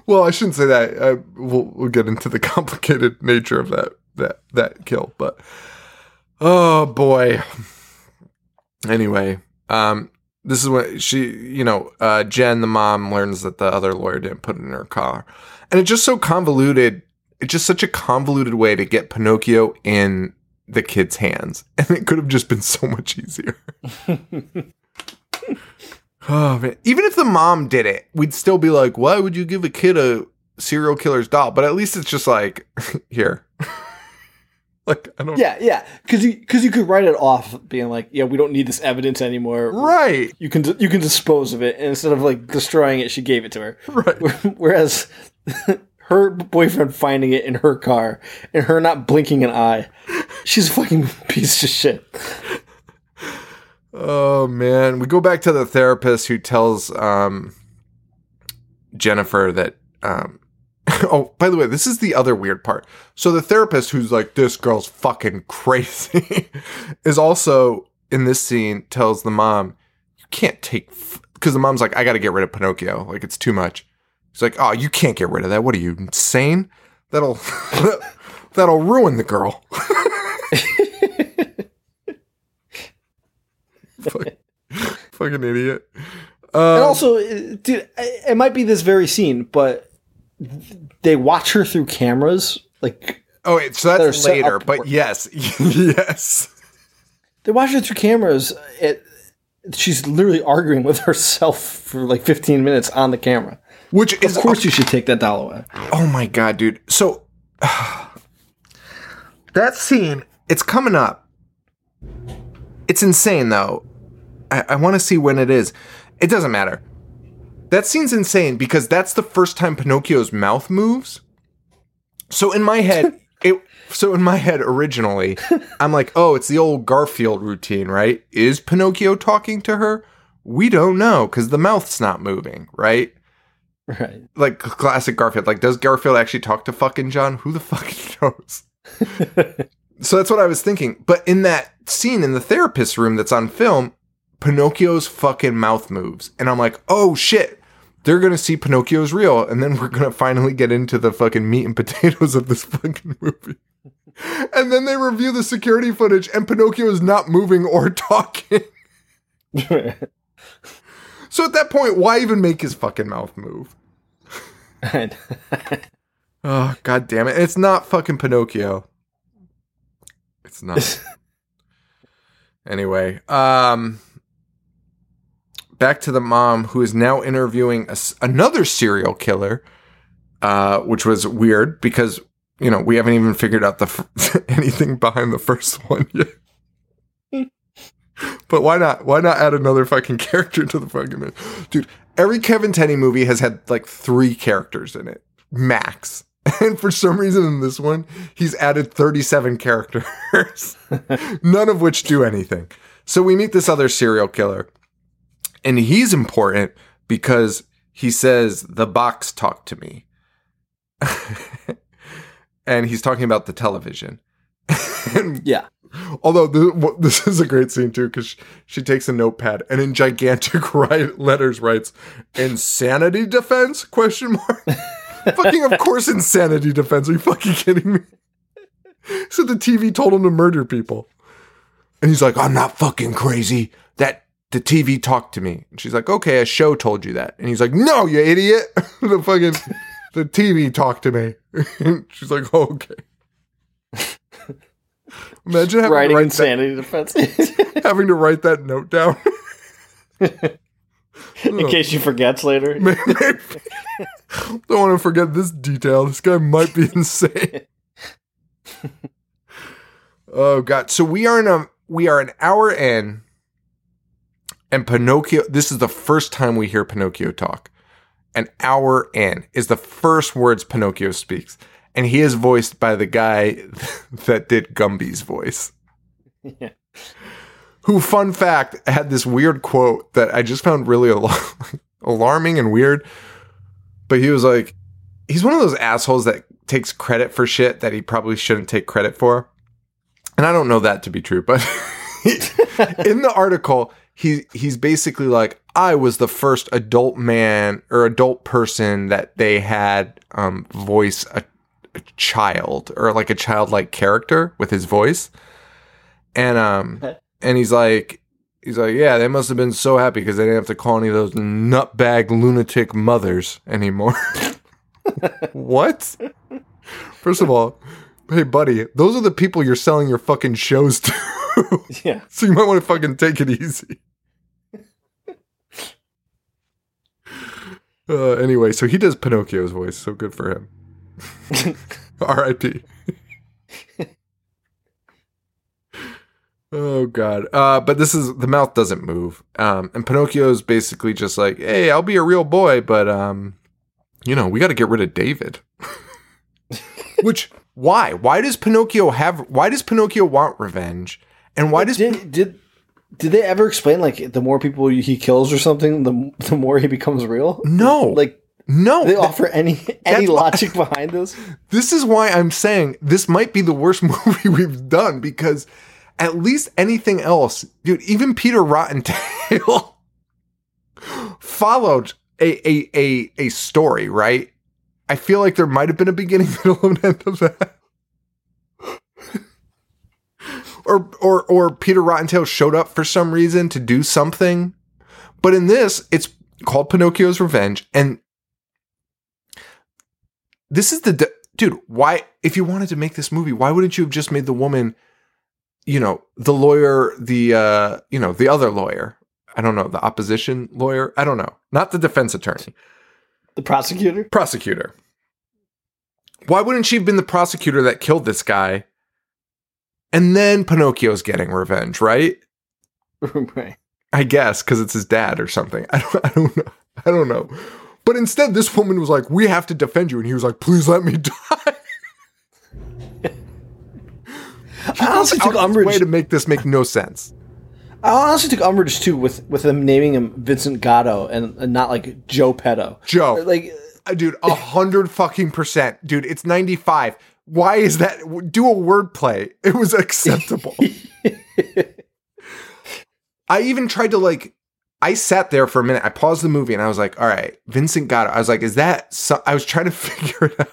well, I shouldn't say that. I, we'll, we'll get into the complicated nature of that that that kill, but oh boy. Anyway, um, this is what she, you know, uh, Jen, the mom, learns that the other lawyer didn't put it in her car, and it's just so convoluted. It's just such a convoluted way to get Pinocchio in the kid's hands, and it could have just been so much easier. oh man! Even if the mom did it, we'd still be like, "Why would you give a kid a serial killer's doll?" But at least it's just like, here. like I don't. Yeah, yeah. Because you because you could write it off, being like, yeah, we don't need this evidence anymore. Right. You can you can dispose of it, and instead of like destroying it, she gave it to her. Right. Whereas her boyfriend finding it in her car and her not blinking an eye, she's a fucking piece of shit. Oh man, we go back to the therapist who tells um, Jennifer that. Um, oh, by the way, this is the other weird part. So the therapist who's like, "This girl's fucking crazy," is also in this scene tells the mom, "You can't take," because the mom's like, "I got to get rid of Pinocchio. Like it's too much." He's like, "Oh, you can't get rid of that. What are you insane? That'll that'll ruin the girl." Fuck, fucking idiot. Um, And also, uh, dude, it it might be this very scene, but they watch her through cameras. Like oh, wait, so that's set later, but yes, yes. they watch her through cameras. It, she's literally arguing with herself for like 15 minutes on the camera. Which is Of course, you should take that doll away. Oh my god, dude. So that scene, it's coming up. It's insane though. I, I want to see when it is. It doesn't matter. That scene's insane because that's the first time Pinocchio's mouth moves. So in my head, it so in my head originally, I'm like, oh, it's the old Garfield routine, right? Is Pinocchio talking to her? We don't know because the mouth's not moving, right? Right. like classic Garfield. Like, does Garfield actually talk to fucking John? Who the fuck knows? so that's what I was thinking. But in that scene in the therapist room that's on film, Pinocchio's fucking mouth moves. And I'm like, oh shit, they're gonna see Pinocchio's real. And then we're gonna finally get into the fucking meat and potatoes of this fucking movie. And then they review the security footage and Pinocchio is not moving or talking. So at that point, why even make his fucking mouth move? Oh god damn it. It's not fucking Pinocchio. It's not. anyway, um back to the mom who is now interviewing a another serial killer uh which was weird because you know, we haven't even figured out the f- anything behind the first one yet. but why not? Why not add another fucking character to the fucking movie? dude? Every Kevin Tenney movie has had like three characters in it, max. And for some reason in this one, he's added 37 characters, none of which do anything. So we meet this other serial killer, and he's important because he says, The box talked to me. and he's talking about the television. Yeah. Although the, this is a great scene too, because she takes a notepad and in gigantic write, letters writes "insanity defense?" question mark. fucking of course, insanity defense. Are you fucking kidding me? So the TV told him to murder people, and he's like, "I'm not fucking crazy. The TV talked to me." And she's like, "Okay, a show told you that." And he's like, "No, you idiot. the fucking the TV talked to me." she's like, oh, "Okay." Imagine having Writing to write insanity defense. that, having to write that note down. In oh. case you forgets later. Don't want to forget this detail. This guy might be insane. oh god. So we are in a we are an hour in and Pinocchio this is the first time we hear Pinocchio talk. An hour in is the first words Pinocchio speaks. And he is voiced by the guy that did Gumby's voice. Yeah. Who, fun fact, had this weird quote that I just found really al- alarming and weird. But he was like, he's one of those assholes that takes credit for shit that he probably shouldn't take credit for. And I don't know that to be true, but in the article, he he's basically like, I was the first adult man or adult person that they had um, voice a, a child or like a childlike character with his voice. And um and he's like he's like, Yeah, they must have been so happy because they didn't have to call any of those nutbag lunatic mothers anymore. what? First of all, hey buddy, those are the people you're selling your fucking shows to. Yeah. so you might want to fucking take it easy. Uh, anyway, so he does Pinocchio's voice, so good for him. R.I.P. oh god. Uh, but this is the mouth doesn't move, um, and Pinocchio's basically just like, "Hey, I'll be a real boy, but um, you know, we got to get rid of David." Which why? Why does Pinocchio have? Why does Pinocchio want revenge? And why does Did did did they ever explain like the more people he kills or something, the the more he becomes real? no Like no? they th- offer any any logic behind this? This is why I'm saying this might be the worst movie we've done because at least anything else, dude, even Peter Rottentail followed a, a a a story, right? I feel like there might have been a beginning, middle, and end of that. Or or or Peter Rottentail showed up for some reason to do something. But in this, it's called Pinocchio's Revenge, and this is the d- dude. Why, if you wanted to make this movie, why wouldn't you have just made the woman, you know, the lawyer, the uh, you know, the other lawyer? I don't know, the opposition lawyer. I don't know, not the defense attorney, The prosecutor? prosecutor. Why wouldn't she have been the prosecutor that killed this guy? And then Pinocchio's getting revenge, right? right. I guess because it's his dad or something. I don't, I don't know. I don't know. But instead, this woman was like, "We have to defend you," and he was like, "Please let me die." I honestly took his way umbrage. to make this make no sense. I honestly took umbrage too with with them naming him Vincent Gotto and, and not like Joe Petto. Joe. like Uh, dude, a hundred fucking percent, dude. It's ninety five. Why is that? Do a wordplay. It was acceptable. I even tried to like. I sat there for a minute. I paused the movie and I was like, "All right, Vincent Gotto." I was like, "Is that?" So-? I was trying to figure it out.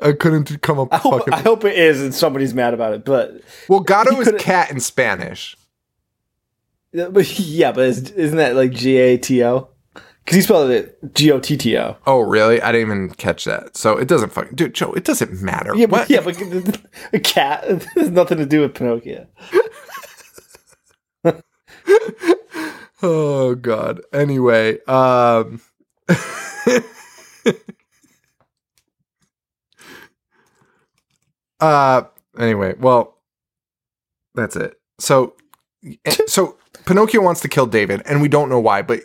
I couldn't come up. I with hope, fucking- I hope it is and somebody's mad about it. But, well, Gato is cat in Spanish. but yeah, but isn't that like G A T O? Because he spelled it G O T T O. Oh, really? I didn't even catch that. So it doesn't fucking dude, Joe. It doesn't matter. Yeah, What? but, yeah, but a cat has nothing to do with Pinocchio. Oh god. Anyway, um Uh anyway, well that's it. So so Pinocchio wants to kill David and we don't know why, but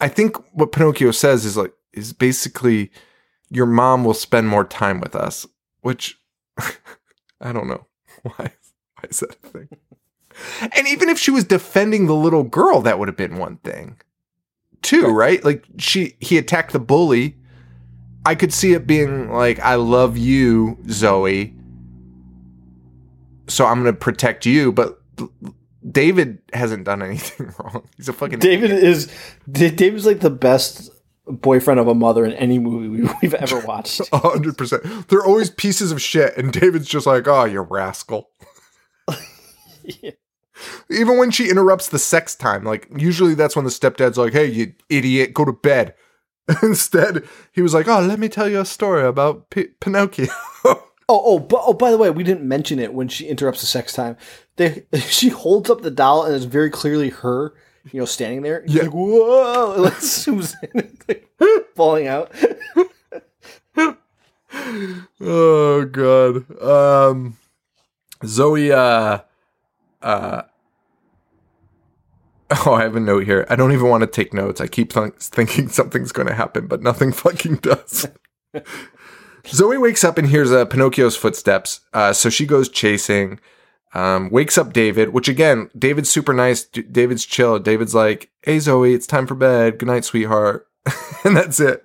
I think what Pinocchio says is like is basically your mom will spend more time with us, which I don't know. Why why is that a thing? And even if she was defending the little girl, that would have been one thing. Too, right? Like she he attacked the bully. I could see it being like, I love you, Zoe. So I'm gonna protect you, but David hasn't done anything wrong. He's a fucking David is D- David's like the best boyfriend of a mother in any movie we- we've ever watched. A hundred percent. They're always pieces of shit, and David's just like, "Oh, you rascal." Yeah. Even when she interrupts the sex time, like usually that's when the stepdad's like, "Hey, you idiot, go to bed." Instead, he was like, "Oh, let me tell you a story about P- Pinocchio." Oh, oh, but, oh! By the way, we didn't mention it when she interrupts the sex time. They, she holds up the doll, and it's very clearly her, you know, standing there. Yeah. like, whoa! It like zooms in, like, falling out. oh god. Um, Zoe. Uh, uh. Oh, I have a note here. I don't even want to take notes. I keep th- thinking something's going to happen, but nothing fucking does. Zoe wakes up and hears uh, Pinocchio's footsteps. Uh, so she goes chasing. Um, wakes up David, which again, David's super nice. D- David's chill. David's like, "Hey Zoe, it's time for bed. Good night, sweetheart." and that's it.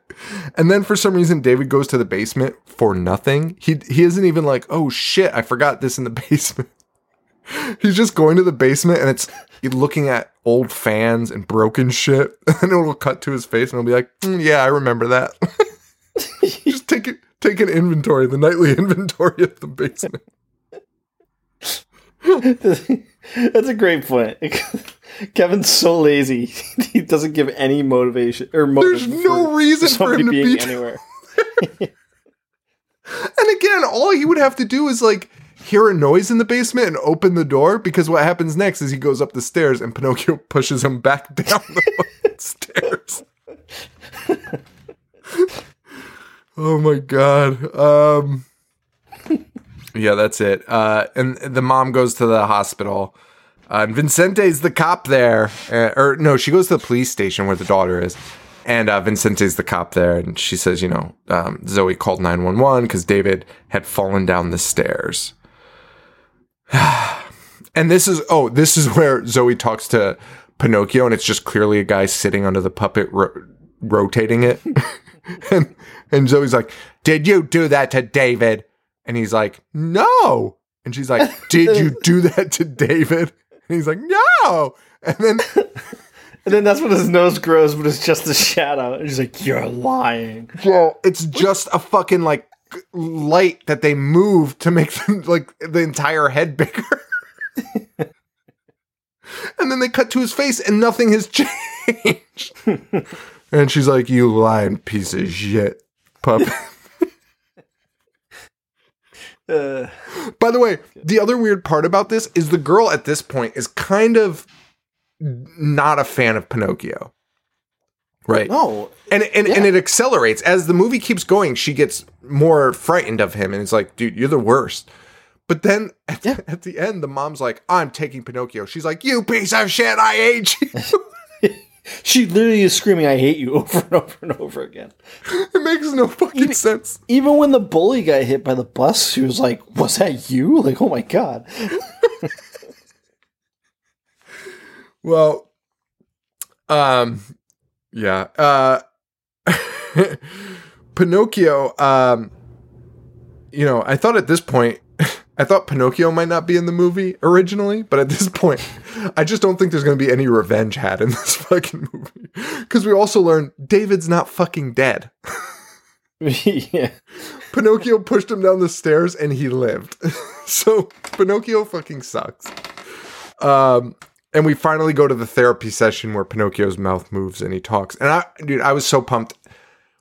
And then for some reason, David goes to the basement for nothing. He he isn't even like, "Oh shit, I forgot this in the basement." He's just going to the basement and it's looking at old fans and broken shit. And it'll cut to his face and he'll be like, "Mm, "Yeah, I remember that." just take it, take an inventory, the nightly inventory of the basement. That's a great point. Kevin's so lazy; he doesn't give any motivation or. There's no reason for him to being be anywhere. And again, all he would have to do is like hear a noise in the basement and open the door because what happens next is he goes up the stairs and Pinocchio pushes him back down the stairs. Oh my god. Um Yeah, that's it. Uh and the mom goes to the hospital. Uh, and Vincente's the cop there. Uh, or no, she goes to the police station where the daughter is. And uh, Vincente's the cop there, and she says, you know, um, Zoe called 911 because David had fallen down the stairs. and this is, oh, this is where Zoe talks to Pinocchio, and it's just clearly a guy sitting under the puppet ro- rotating it. and, and Zoe's like, Did you do that to David? And he's like, No. And she's like, Did you do that to David? And he's like, No. And then And then that's when his nose grows, but it's just a shadow. And he's like, "You're lying." Well, it's just a fucking like light that they move to make them like the entire head bigger. and then they cut to his face and nothing has changed. and she's like, You lying piece of shit, pup. Uh, By the way, the other weird part about this is the girl at this point is kind of not a fan of Pinocchio. Right. no, and and, and it accelerates as the movie keeps going. She gets more frightened of him, and it's like, dude, you're the worst. But then at, Yeah. at the end, the mom's like, I'm taking Pinocchio. She's like, you piece of shit, I hate you. she literally is screaming, "I hate you" over and over and over again. it makes no fucking sense. Even when the bully got hit by the bus, she was like, "Was that you?" Like, oh my god. Well, um, yeah. Uh, Pinocchio, um, you know, I thought at this point, I thought Pinocchio might not be in the movie originally, but at this point, I just don't think there's going to be any revenge had in this fucking movie. Because we also learned David's not fucking dead. yeah. Pinocchio pushed him down the stairs and he lived. so Pinocchio fucking sucks. Um, and we finally go to the therapy session where Pinocchio's mouth moves and he talks. And I, dude, I was so pumped.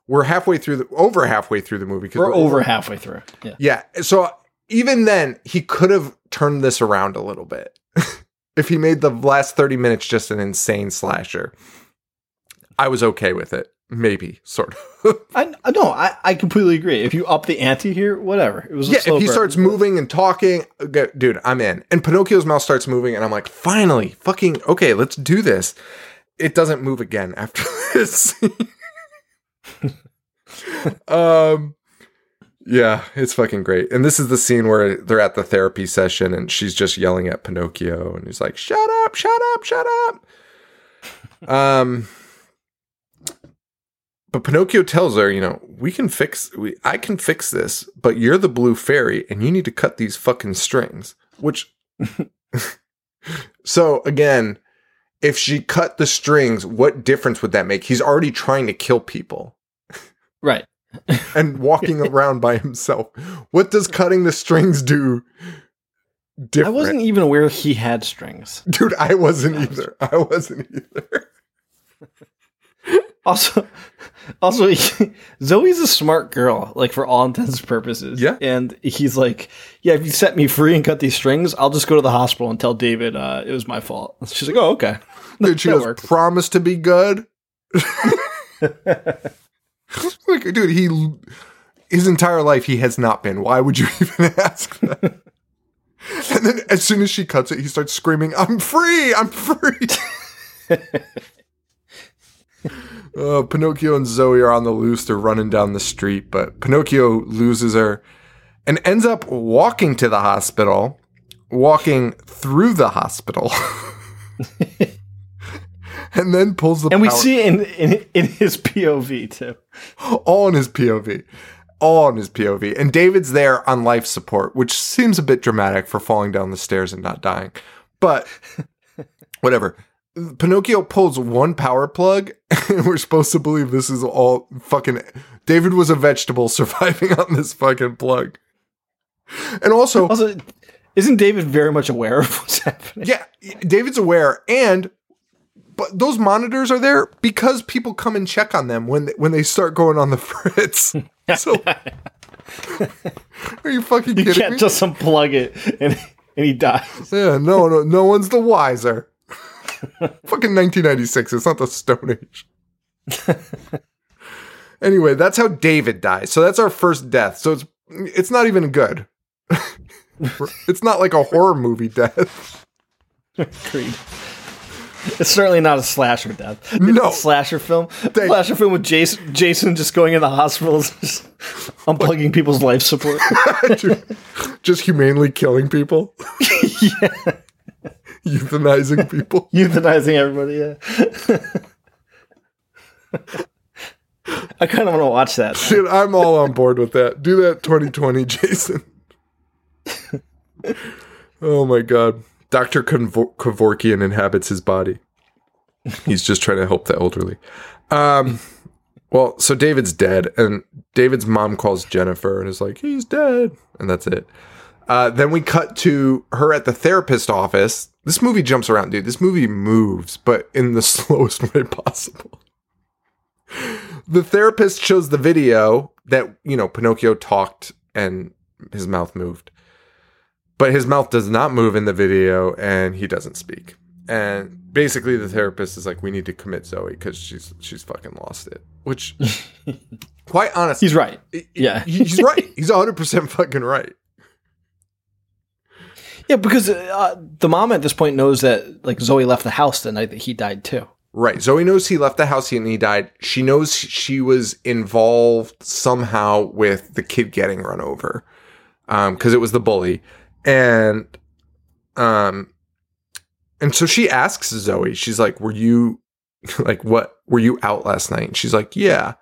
We're halfway through the over halfway through the movie because We're over halfway through. Yeah. Yeah. So even then, he could have turned this around a little bit if he made the last 30 minutes just an insane slasher. I was okay with it. Maybe, sort of. I no, I, I completely agree. If you up the ante here, whatever. It was a yeah, if he burn. starts moving and talking, okay, dude, I'm in. And Pinocchio's mouth starts moving, and I'm like, finally, fucking, okay, let's do this. It doesn't move again after this. um, yeah, it's fucking great. And this is the scene where they're at the therapy session, and she's just yelling at Pinocchio, and he's like, "Shut up! Shut up! Shut up!" um. But Pinocchio tells her, you know, we can fix, we, I can fix this, but you're the blue fairy and you need to cut these fucking strings. Which, so again, if she cut the strings, what difference would that make? He's already trying to kill people right. And walking around by himself. What does cutting the strings do different? I wasn't even aware he had strings. Dude, I wasn't either. I wasn't either. Also, also, Zoe's a smart girl, like for all intents and purposes. Yeah. and he's like, "Yeah, if you set me free and cut these strings, I'll just go to the hospital and tell David uh, it was my fault." She's like, "Oh, okay." Dude, she goes, promise to be good. like, dude, he his entire life he has not been. Why would you even ask that? and then as soon as she cuts it, he starts screaming, I'm free! I'm free! Uh, Pinocchio and Zoe are on the loose. They're running down the street, but Pinocchio loses her and ends up walking to the hospital, walking through the hospital, and then pulls the And we see it in, in in his POV too. all in his POV. All on his POV. And David's there on life support, which seems a bit dramatic for falling down the stairs and not dying. But whatever. Pinocchio pulls one power plug, and we're supposed to believe this is all fucking. David was a vegetable surviving on this fucking plug. And also, Also, isn't David very much aware of what's happening? yeah, David's aware, and but those monitors are there because people come and check on them when they, when they start going on the fritz. So, are you fucking kidding You can't me? just unplug it and and he dies. yeah, no, no, no one's the wiser. fucking 1996. It's not the Stone Age. anyway, that's how David dies. So that's our first death. So it's it's not even good. it's not like a horror movie death. Agreed. It's certainly not a slasher death. No. A slasher film. They- slasher film with Jason, Jason just going in the hospitals, just unplugging people's life support. Just humanely killing people. Euthanizing people. euthanizing everybody. Yeah. I kind of want to watch that. Shit, I'm all on board with that. Do that 2020, Jason. oh my god. Dr. Kevorkian inhabits his body. He's just trying to help the elderly. Um, well, so David's dead, and David's mom calls Jennifer and is like, he's dead. And that's it. Uh, then we cut to her at the therapist office. This movie jumps around, dude. This movie moves, but in the slowest way possible the therapist shows the video that you know Pinocchio talked and his mouth moved, but his mouth does not move in the video and he doesn't speak. And basically, the therapist is like, "We need to commit Zoe because she's she's fucking lost it." Which, quite honestly, He's right. Yeah. he's right. He's hundred percent fucking right. Yeah, because uh, the mom at this point knows that like Zoe left the house the night that he died too. Right. Zoe knows he left the house and he died. She knows she was involved somehow with the kid getting run over. Um, cause it was the bully. And, um, and so she asks Zoe, she's like, were you like, what, were you out last night? And she's like, yeah.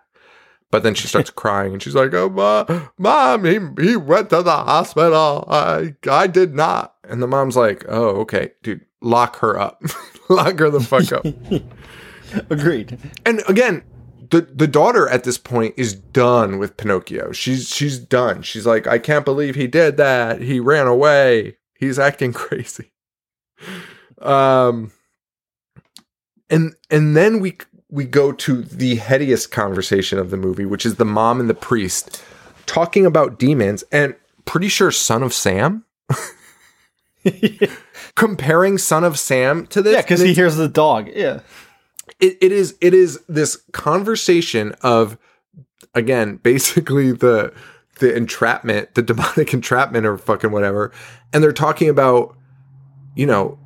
But then she starts crying and she's like, oh, ma- mom, he, he went to the hospital. I, I did not. And the mom's like, oh, okay, dude, lock her up. lock her the fuck up. Agreed. And again, the the daughter at this point is done with Pinocchio. She's she's done. She's like, I can't believe he did that. He ran away. He's acting crazy. Um and and then we we go to the headiest conversation of the movie, which is the mom and the priest talking about demons, and pretty sure Son of Sam. Comparing Son of Sam to this, Yeah, because he hears the dog. Yeah. It, it is it is this conversation of again basically the the entrapment the demonic entrapment or fucking whatever. And they're talking about you know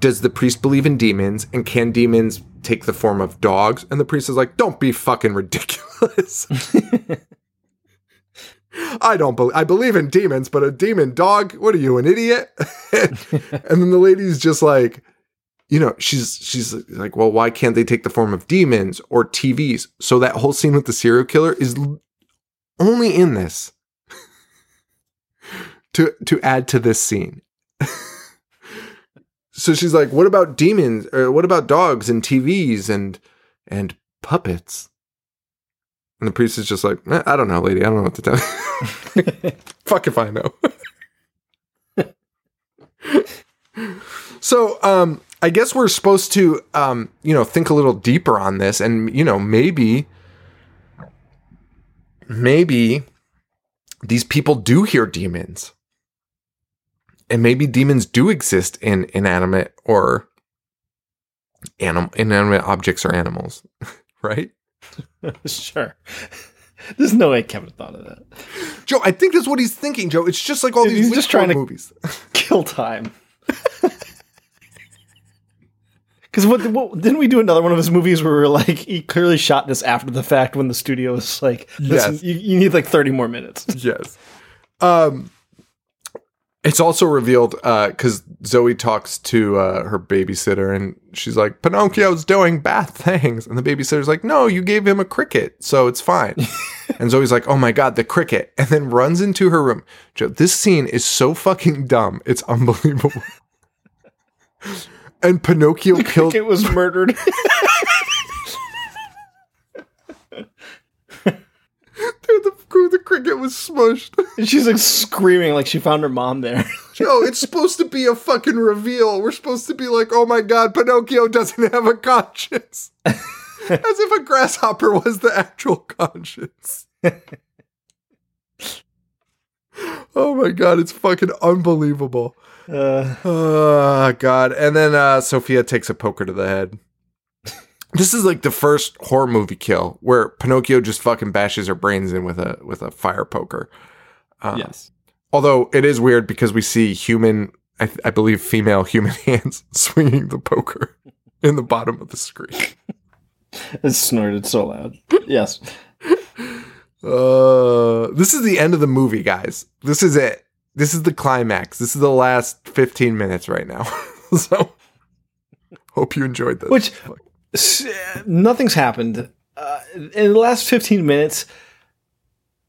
does the priest believe in demons and can demons take the form of dogs? And the priest is like don't be fucking ridiculous. I don't believe I believe in demons, but a demon dog, what are you, an idiot? and then the lady's just like, you know, she's she's like, well, why can't they take the form of demons or TVs? So that whole scene with the serial killer is only in this to to add to this scene. so she's like, what about demons? Or what about dogs and TVs and and puppets? And the priest is just like, "Eh, I don't know, lady. I don't know what to tell you. Fuck if I know. so, um, I guess we're supposed to, um, you know, think a little deeper on this, and you know, maybe, maybe these people do hear demons, and maybe demons do exist in inanimate or animal inanimate objects or animals, right? sure. There's no way Kevin thought of that. Joe, I think that's what he's thinking, Joe. It's just like all these He's just trying to- movies. Kill time. Because what, what didn't we do another one of his movies where we were like he clearly shot this after the fact when the studio was like, Yes. you, you need like thirty more minutes. yes. Um, it's also revealed because Zoe talks to uh, her babysitter and she's like, Pinocchio's doing bad things. And the babysitter's like, No, you gave him a cricket, so it's fine. and Zoe's like, Oh my God, the cricket. And then runs into her room. Joe, this scene is so fucking dumb. It's unbelievable. and Pinocchio killed. It was murdered. Dude, the, the cricket was smushed. and she's like screaming like she found her mom there. Joe, it's supposed to be a fucking reveal. We're supposed to be like, oh my god, Pinocchio doesn't have a conscience. As if a grasshopper was the actual conscience. oh my god, it's fucking unbelievable. Uh, Oh god. And then uh Sophia takes a poker to the head. This is like the first horror movie kill where Pinocchio just fucking bashes her brains in with a with a fire poker. Um, yes. Although it is weird because we see human, I, th- I believe female human hands swinging the poker in the bottom of the screen. It snorted so loud. Yes. Uh, this is the end of the movie, guys. This is it. This is the climax. This is the last 15 minutes right now. so, hope you enjoyed this. Which nothing's happened uh, in the last 15 minutes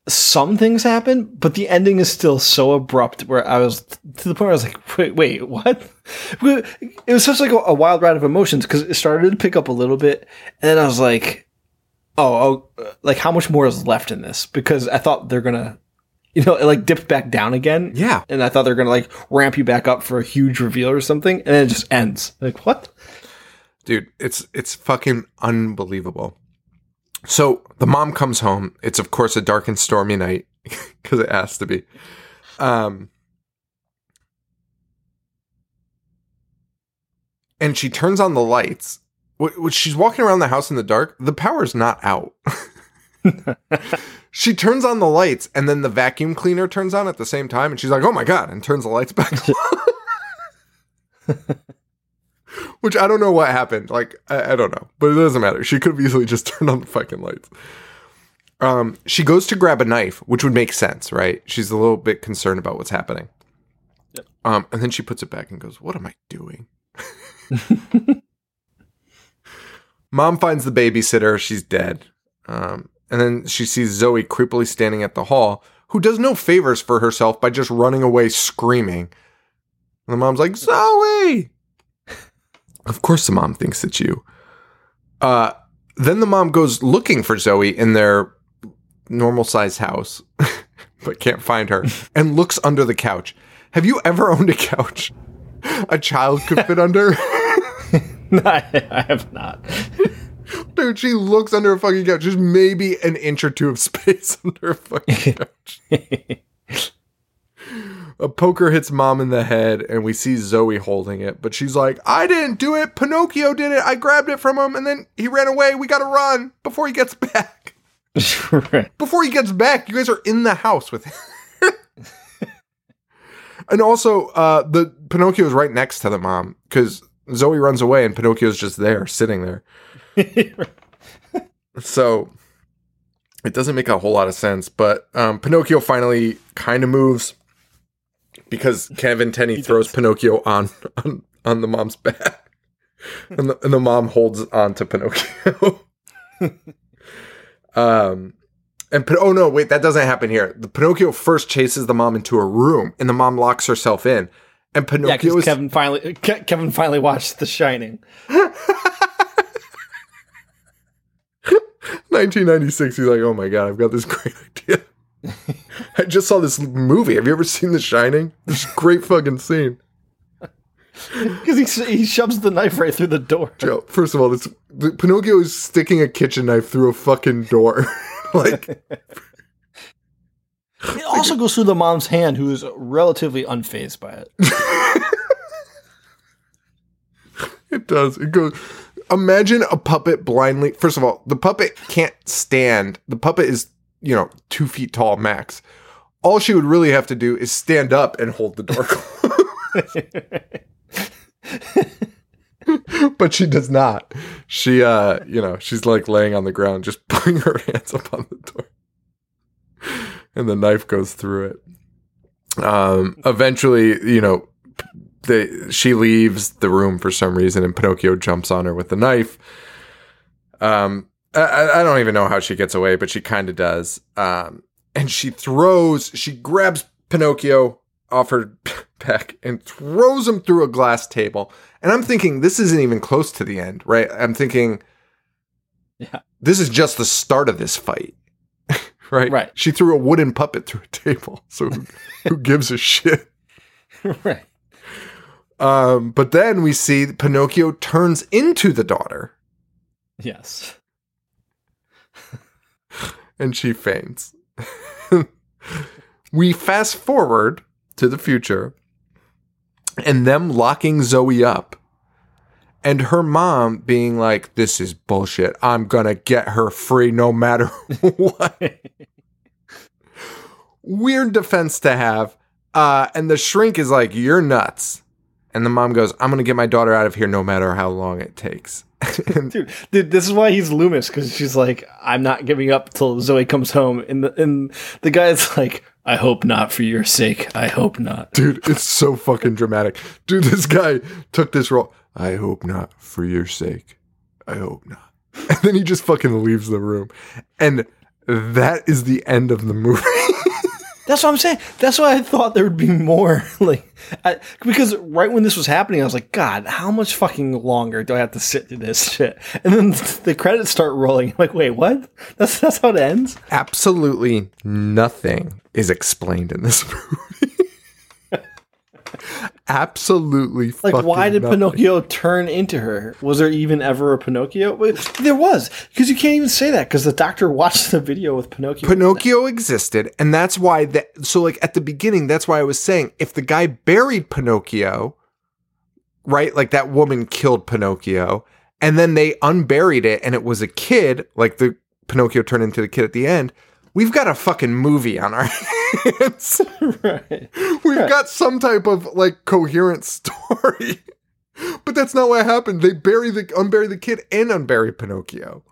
some things happen but the ending is still so abrupt where i was to the point where i was like wait wait what it was such like a, a wild ride of emotions because it started to pick up a little bit and then i was like oh, oh like how much more is left in this because i thought they're gonna you know it like dipped back down again. Yeah. and i thought they're gonna like ramp you back up for a huge reveal or something and then it just ends. Like what? Dude it's it's fucking unbelievable. So the mom comes home. It's of course a dark and stormy night because it has to be. Um and she turns on the lights. She's walking around the house in the dark. The power's not out she turns on the lights and then the vacuum cleaner turns on at the same time and she's like oh my god and turns the lights back on which I don't know what happened. Like I, I don't know, but it doesn't matter. She could have easily just turned on the fucking lights. Um, she goes to grab a knife, which would make sense, right? She's a little bit concerned about what's happening. Um, and then she puts it back and goes, "What am I doing?" Mom finds the babysitter. She's dead. Um, and then she sees Zoe creepily standing at the hall, who does no favors for herself by just running away screaming. And the mom's like, Zoe! Of course, the mom thinks it's you. Uh, then the mom goes looking for Zoe in their normal sized house, but can't find her, and looks under the couch. Have you ever owned a couch a child could fit under? I, I have not. Dude, she looks under a fucking couch. Just maybe an inch or two of space under a fucking couch. a poker hits mom in the head, and we see Zoe holding it. But she's like, I didn't do it. Pinocchio did it. I grabbed it from him, and then he ran away. We gotta run before he gets back. right. Before he gets back, you guys are in the house with him. and also, uh, the Pinocchio is right next to the mom because Zoe runs away, and Pinocchio's just there, sitting there. So it doesn't make a whole lot of sense, but um, Pinocchio finally kind of moves because Kevin Tenney throws Pinocchio on, on on the mom's back, and the, and the mom holds on to Pinocchio. um, and oh no, wait, that doesn't happen here. The Pinocchio first chases the mom into a room, and the mom locks herself in. And Yeah, Pinocchio is Kevin finally Ke- Kevin finally watched The Shining. 1996. He's like, oh my god, I've got this great idea. I just saw this movie. Have you ever seen The Shining? This great fucking scene. Because he, he shoves the knife right through the door. Joe, first of all, this the, Pinocchio is sticking a kitchen knife through a fucking door. like, It also goes through the mom's hand, who is relatively unfazed by it. it does. It goes. Imagine a puppet blindly. First of all, the puppet can't stand. The puppet is, you know, two feet tall max. All she would really have to do is stand up and hold the door but she does not. She, uh, you know, she's like laying on the ground, just putting her hands up on the door, and the knife goes through it. Um, eventually, you know, they she leaves the room for some reason, and Pinocchio jumps on her with the knife. Um, I- I, don't even know how she gets away, but she kind of does. Um, and she throws, she grabs Pinocchio off her back and throws him through a glass table. And I'm thinking this isn't even close to the end, right? I'm thinking, Yeah. this is just the start of this fight, right? Right. She threw a wooden puppet through a table, so who, who gives a shit? right. Um, but then we see Pinocchio turns into the daughter Yes. and she faints. we fast forward to the future and them locking Zoe up and her mom being like, This is bullshit. I'm gonna get her free no matter what. Weird defense to have. Uh, and the shrink is like, You're nuts. And the mom goes, I'm gonna get my daughter out of here no matter how long it takes. Dude, dude, this is why he's Loomis because she's like, I'm not giving up till Zoe comes home, and the and the guy's like, I hope not for your sake. I hope not. Dude, it's so fucking dramatic. Dude, this guy took this role. I hope not for your sake. I hope not. And then he just fucking leaves the room. And that is the end of the movie. That's what I'm saying. That's why I thought there would be more. Like, I, because right when this was happening, I was like, God, how much fucking longer do I have to sit through this shit? And then the credits start rolling. I'm like, wait, what? That's that's how it ends. Absolutely nothing is explained in this movie. Absolutely Like, why did nothing. Pinocchio turn into her? Was there even ever a Pinocchio? There was, because you can't even say that because the doctor watched the video with Pinocchio. Pinocchio existed, and that's why that. So, like at the beginning, that's why I was saying if the guy buried Pinocchio, right? Like that woman killed Pinocchio, and then they unburied it, and it was a kid. Like the Pinocchio turned into the kid at the end. We've got a fucking movie on our hands. right. We've got some type of like coherent story. But that's not what happened. They bury the unbury the kid and unbury Pinocchio.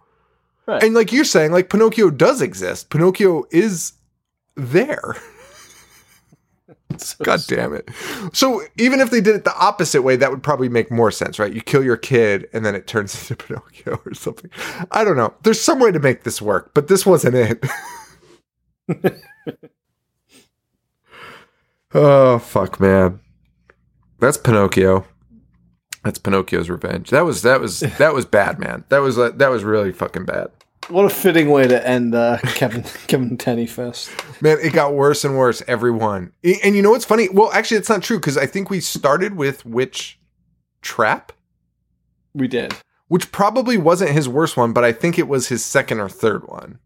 Right. And like you're saying, like Pinocchio does exist. Pinocchio is there. So God damn it. So even if they did it the opposite way, that would probably make more sense, right? You kill your kid and then it turns into Pinocchio or something. I don't know. There's some way to make this work, but this wasn't it. oh fuck, man. That's Pinocchio. That's Pinocchio's revenge. That was that was that was bad, man. That was uh, that was really fucking bad. What a fitting way to end uh, Kevin Kevin Tenney Fest. Man, it got worse and worse Everyone, And you know what's funny? Well, actually, it's not true because I think we started with Witch Trap. We did. which probably wasn't his worst one, but I think it was his second or third one.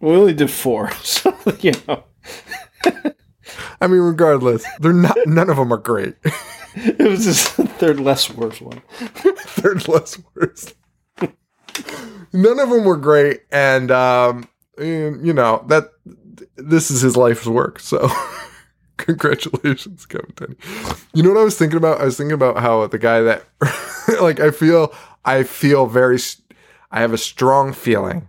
We only did four, so you know I mean, regardless, they're not. None of them are great. it was his third less worse one. third less worst. None of them were great, and um, you know that this is his life's work. So, congratulations, Kevin Tenney. You know what I was thinking about? I was thinking about how the guy that, like, I feel, I feel very, I have a strong feeling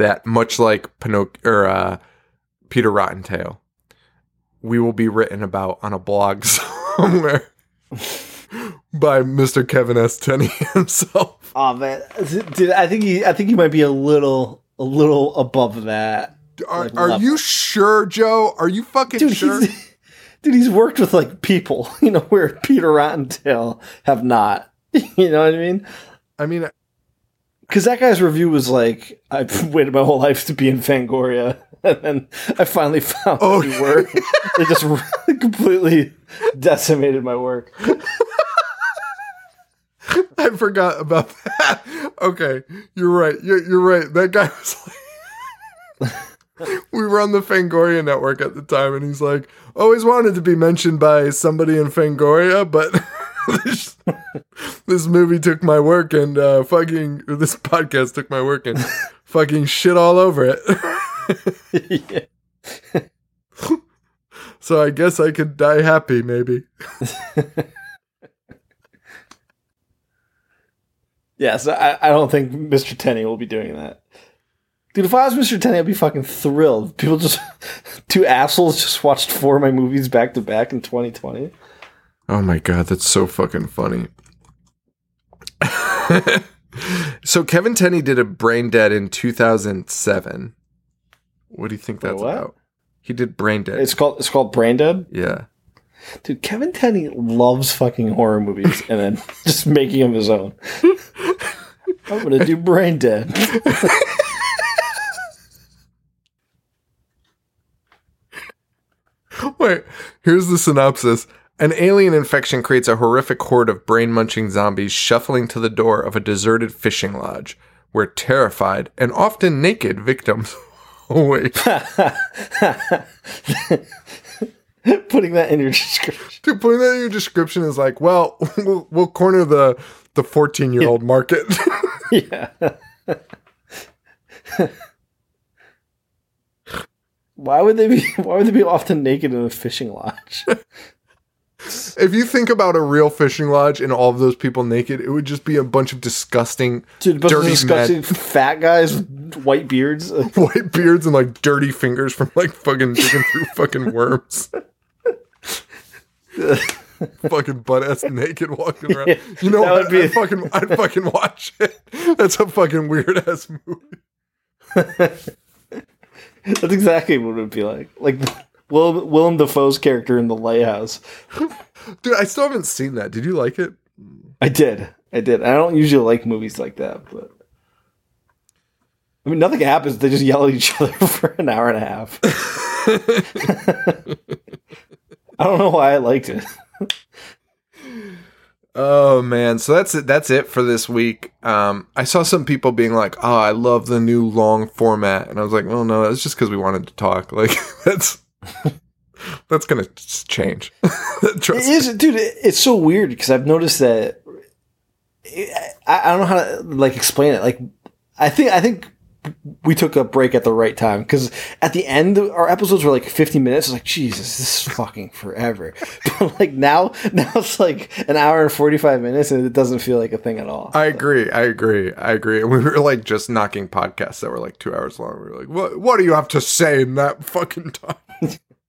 that much like Pinocchio or uh, Peter Rottentail, we will be written about on a blog somewhere by Mr. Kevin S. Tenney himself. Oh man, dude, I think he, I think he might be a little, a little above that. Are, Like are you sure, Joe? Are you fucking Dude, sure? he's, dude, he's worked with like people, you know, where Peter Rottentail have not. You know what I mean? I mean, Because that guy's review was like, I've waited my whole life to be in Fangoria, and then I finally found Oh. we were. It just completely decimated my work. I forgot about that. Okay, you're right. You're, you're right. That guy was like, we were on the Fangoria network at the time, and he's like, always wanted to be mentioned by somebody in Fangoria, but this, this movie took my work and uh, fucking, this podcast took my work and fucking shit all over it. So I guess I could die happy, maybe. Yeah, so I, I don't think Mr. Tenney will be doing that. Dude, if I was Mr. Tenney, I'd be fucking thrilled. People just, two assholes just watched four of my movies back to back in 2020. Oh my god, that's so fucking funny. so Kevin Tenney did a Brain Dead in 2007. What do you think that's What? about? He did Brain Dead. It's called, it's called Brain Dead. yeah. Dude, Kevin Tenney loves fucking horror movies and then just making them his own. I'm gonna do Brain Dead. Wait, here's the synopsis. An alien infection creates a horrific horde of brain munching zombies shuffling to the door of a deserted fishing lodge, where terrified and often naked victims. Oh, wait. Putting that in your description. Dude, putting that in your description is like, well, we'll, we'll corner the the 14 year old market. Yeah. why would they be why would they be often naked in a fishing lodge? If you think about a real fishing lodge and all of those people naked, it would just be a bunch of disgusting Dude, Dirty disgusting fat guys with white beards. white beards and like dirty fingers from like fucking digging through fucking worms. fucking butt ass naked walking around. Yeah, you know what? be- I'd fucking I'd fucking watch it. That's a fucking weird ass movie. That's exactly what it would be like. Like Willem, Willem Dafoe's character in The Lighthouse. Dude, I still haven't seen that. Did you like it? I did. I did. I don't usually like movies like that, but I mean, nothing happens. They just yell at each other for an hour and a half. I don't know why I liked it. Oh man, so that's it. That's it for this week. Um, I saw some people being like, "Oh, I love the new long format," and I was like, "Oh no, that's just because we wanted to talk. Like that's that's gonna change." Trust It is, dude. it- It's so weird because I've noticed that. I, I don't know how to like explain it. Like, I think I think we took a break at the right time because at the end our episodes were like 50 minutes. It's like Jesus, this is fucking forever. But like now, now it's like an hour and 45 minutes, and it doesn't feel like a thing at all. I agree. I agree. I agree. And we were like just knocking podcasts that were like two hours long. We were like, "What? What do you have to say in that fucking time?"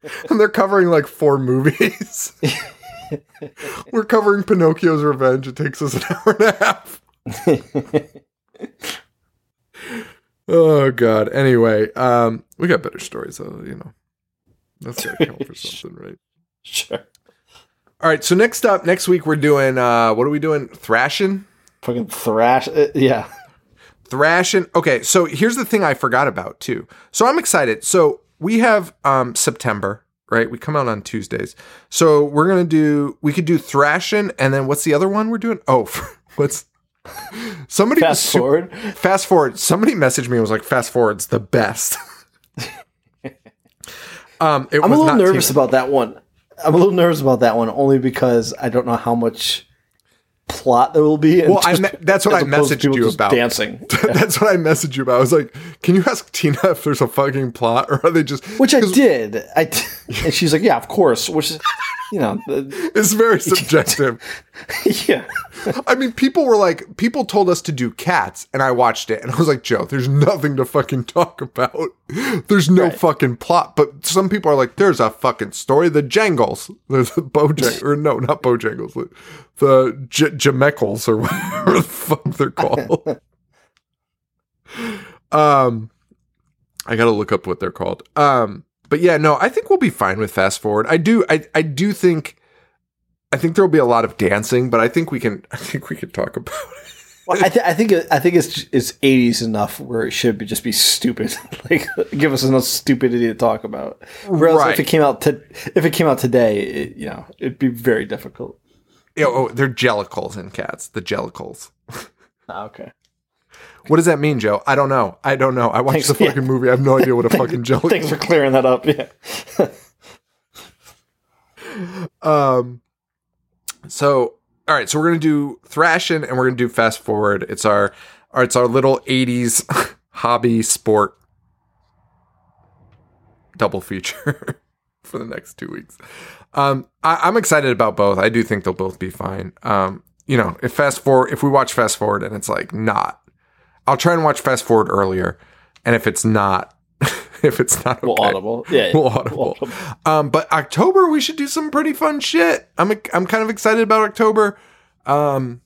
and they're covering like four movies. we're covering Pinocchio's Revenge. It takes us an hour and a half. oh god. Anyway, um, we got better stories though. You know, that's gotta count for something, right? sure. All right. So next up, next week we're doing. uh What are we doing? Thrashing. Fucking thrash. uh, yeah. thrashing okay so here's the thing i forgot about too so i'm excited so we have um september right? We come out on Tuesdays. So we're gonna do. We could do Thrashing, and then what's the other one we're doing? Oh, what's somebody Fast forward. Fast forward. Somebody messaged me and was like, "Fast forward's the best." um, it I'm a little nervous about that one. I'm a little nervous about that one only because I don't know how much plot there will be. Well, I me- that's what I messaged you about. dancing, That's what I messaged you about. I was like, "Can you ask Tina if there's a fucking plot, or are they just?" which I did. I d- and she's like, "Yeah, of course." Which is, you know, the- It's very subjective. yeah. I mean, people were like, people told us to do cats, and I watched it, and I was like, Joe, there's nothing to fucking talk about. There's no Right. fucking plot. But some people are like, there's a fucking story. The Jangles, there's the Bojang, or no, not Bojangles, the, the J- Jameckles, or whatever the fuck they're called. um, I gotta look up what they're called. Um, but yeah, no, I think we'll be fine with fast forward. I do, I, I do think. I think there will be a lot of dancing, but I think we can. I think we can talk about it. Well, I, th- I think I think it's it's 80s enough where it should be just be stupid. like give us enough stupidity to talk about. Whereas Right. if it came out to if it came out today, it, you know, it'd be very difficult. Yeah, oh, they're jellicles in cats. The jellicles. Ah, okay. What does that mean, Joe? I don't know. I don't know. I watched Thanks, the yeah. fucking movie. I have no idea what a fucking jellicle. Thanks for clearing that up. Yeah. Um. So, all right. So we're gonna do thrashing, and we're gonna do fast forward. It's our, our it's our little '80s hobby sport double feature for the next two weeks. Um, I, I'm excited about both. I do think they'll both be fine. Um, you know, if fast forward, if we watch fast forward and it's like not, I'll try and watch fast forward earlier, and if it's not, if it's not, okay, Well, audible. Yeah. yeah. We'll audible. Um, but October we should do some pretty fun shit. I'm I'm kind of excited about October. Um,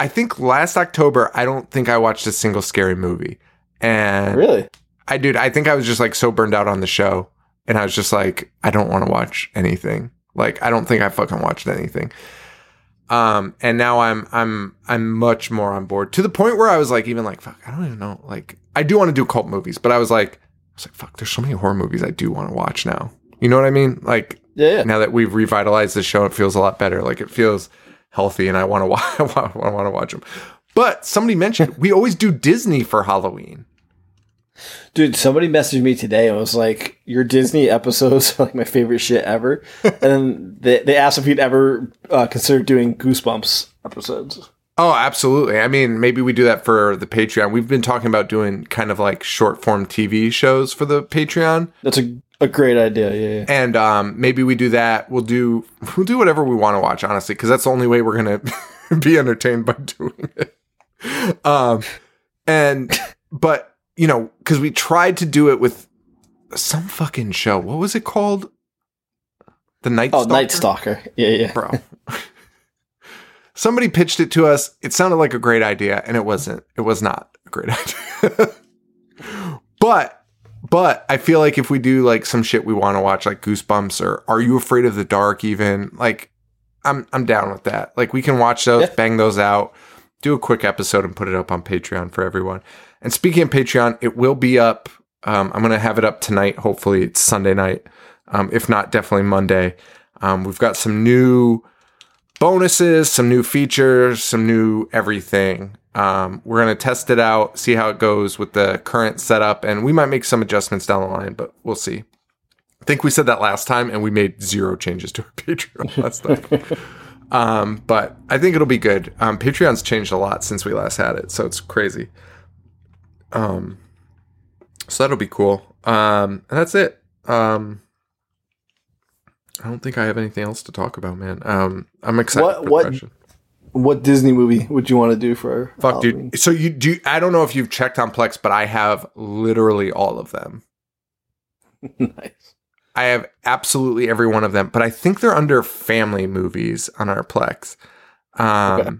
I think last October I don't think I watched a single scary movie, and Really? I dude I think I was just like so burned out on the show, and I was just like I don't want to watch anything. Like I don't think I fucking watched anything. Um, and now I'm I'm I'm much more on board to the point where I was like even like fuck I don't even know like I do want to do cult movies, but I was like I was like fuck there's so many horror movies I do want to watch now. You know what I mean? Like Yeah. yeah. now that we've revitalized the show, it feels a lot better. Like it feels healthy, and I want to watch. I want to watch them. But somebody mentioned we always do Disney for Halloween. Dude, somebody messaged me today and was like, "Your Disney episodes are like my favorite shit ever." and then they, they asked if he'd ever uh, consider doing Goosebumps episodes. Oh, absolutely. I mean, maybe we do that for the Patreon. We've been talking about doing kind of like short form TV shows for the Patreon, That's a, a great idea. Yeah, yeah. and um, maybe we do that. We'll do we'll do whatever we want to watch, honestly, because that's the only way we're gonna be entertained by doing it. Um, and but you know, because we tried to do it with some fucking show. What was it called? The Night. Oh, Stalker? Night Stalker. Yeah, yeah. bro. Somebody pitched it to us. It sounded like a great idea, and it wasn't. It was not a great idea. but, but I feel like if we do like some shit we want to watch, like Goosebumps or Are You Afraid of the Dark, even like, I'm I'm down with that. Like we can watch those, Yeah. bang those out, do a quick episode, and put it up on Patreon for everyone. And speaking of Patreon, it will be up. Um, I'm gonna have it up tonight. Hopefully, it's Sunday night. Um, if not, definitely Monday. Um, we've got some new bonuses, some new features, some new everything. Um, we're going to test it out, see how it goes with the current setup, and we might make some adjustments down the line, but we'll see. I think we said that last time, and we made zero changes to our Patreon last time. um, but I think it'll be good. Um, Patreon's changed a lot since we last had it, so it's crazy. Um, so that'll be cool. Um, and that's it. Um, I don't think I have anything else to talk about, man. Um, I'm excited. What- what- question. What Disney movie would you want to do for? Fuck, Halloween? dude. So you do? I don't know if you've checked on Plex, but I have literally all of them. nice. I have absolutely every one of them, but I think they're under family movies on our Plex. Um, Okay.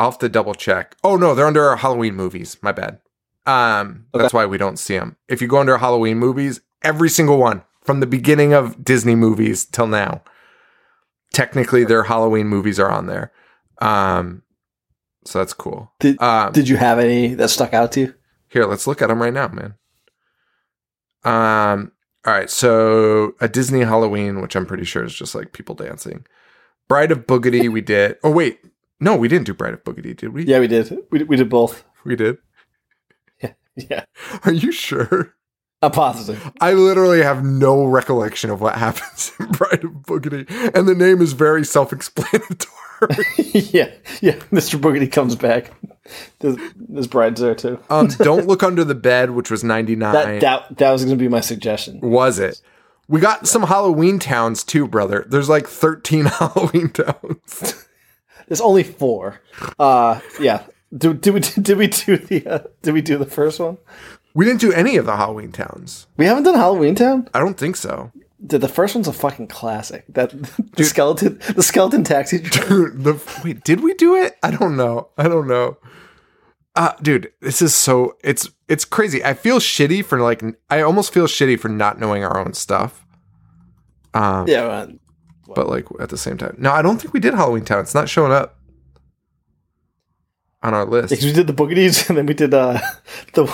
I'll have to double check. Oh no, they're under our Halloween movies. My bad. Um, that's why we don't see them. If you go under Halloween movies, every single one from the beginning of Disney movies till now, technically their Halloween movies are on there. Um, so that's cool. Did Um, Did you have any that stuck out to you? Here, let's look at them right now, man. Um, All right, so a Disney Halloween, which I'm pretty sure is just like people dancing. Bride of Boogedy, we did. Oh wait, no, we didn't do Bride of Boogedy, did we? Yeah, we did. We, we did both. we did. Yeah. Yeah. Are you sure? I'm positive. I literally have no recollection of what happens in Bride of Boogedy, and the name is very self-explanatory. yeah. Yeah. Mr. Boogedy comes back. This bride's there too. um, Don't look under the bed, which was 99. That, that, that was going to be my suggestion. was it? We got some Halloween towns too, brother. There's like 13 Halloween towns. There's only four. Uh, yeah. Did, did we did we do the uh, did we do the first one? We didn't do any of the Halloween towns. We haven't done Halloween Town. I don't think so. Dude, the first one's a fucking classic. That the skeleton the skeleton taxi driver. Dude, the, wait, did we do it? I don't know. I don't know. Uh, dude, this is so it's it's crazy. I feel shitty for like I almost feel shitty for not knowing our own stuff. Um, Yeah, man. But like at the same time, no, I don't think we did Halloween Town. It's not showing up on our list. Because we did the Boogies and then we did uh, the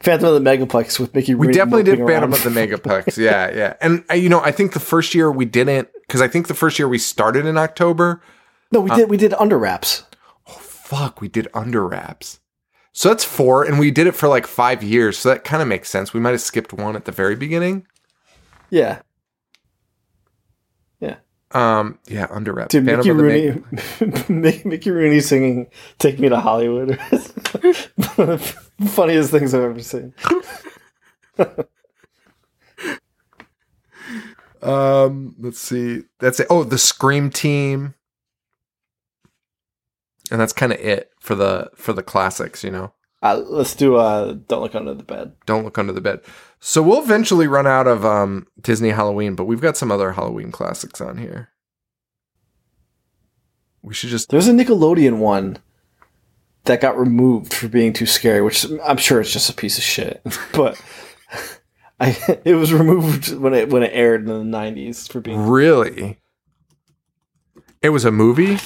Phantom of the Megaplex with Mickey. We Rooney definitely did moping Phantom of the Megaplex. Yeah, yeah. And uh, you know, I think the first year we didn't because I think the first year we started in October. No, we did. We did under wraps. Oh Fuck, we did under wraps. So that's four, and we did it for like five years. So that kind of makes sense. We might have skipped one at the very beginning. Yeah, yeah. Um, yeah, under wraps. Dude, Phantom Mickey Rooney, Mickey, Rooney singing "Take Me to Hollywood." One of the funniest things I've ever seen. Um, let's see. That's it. Oh, the Scream team. And that's kind of it for the for the classics, you know. Uh, let's do. Uh, Don't look under the bed. Don't look under the bed. So we'll eventually run out of um Disney Halloween, but we've got some other Halloween classics on here. We should just There's a Nickelodeon one that got removed for being too scary, which I'm sure it's just a piece of shit. But I, it was removed when it when it aired in the '90s for being. really. It was a movie.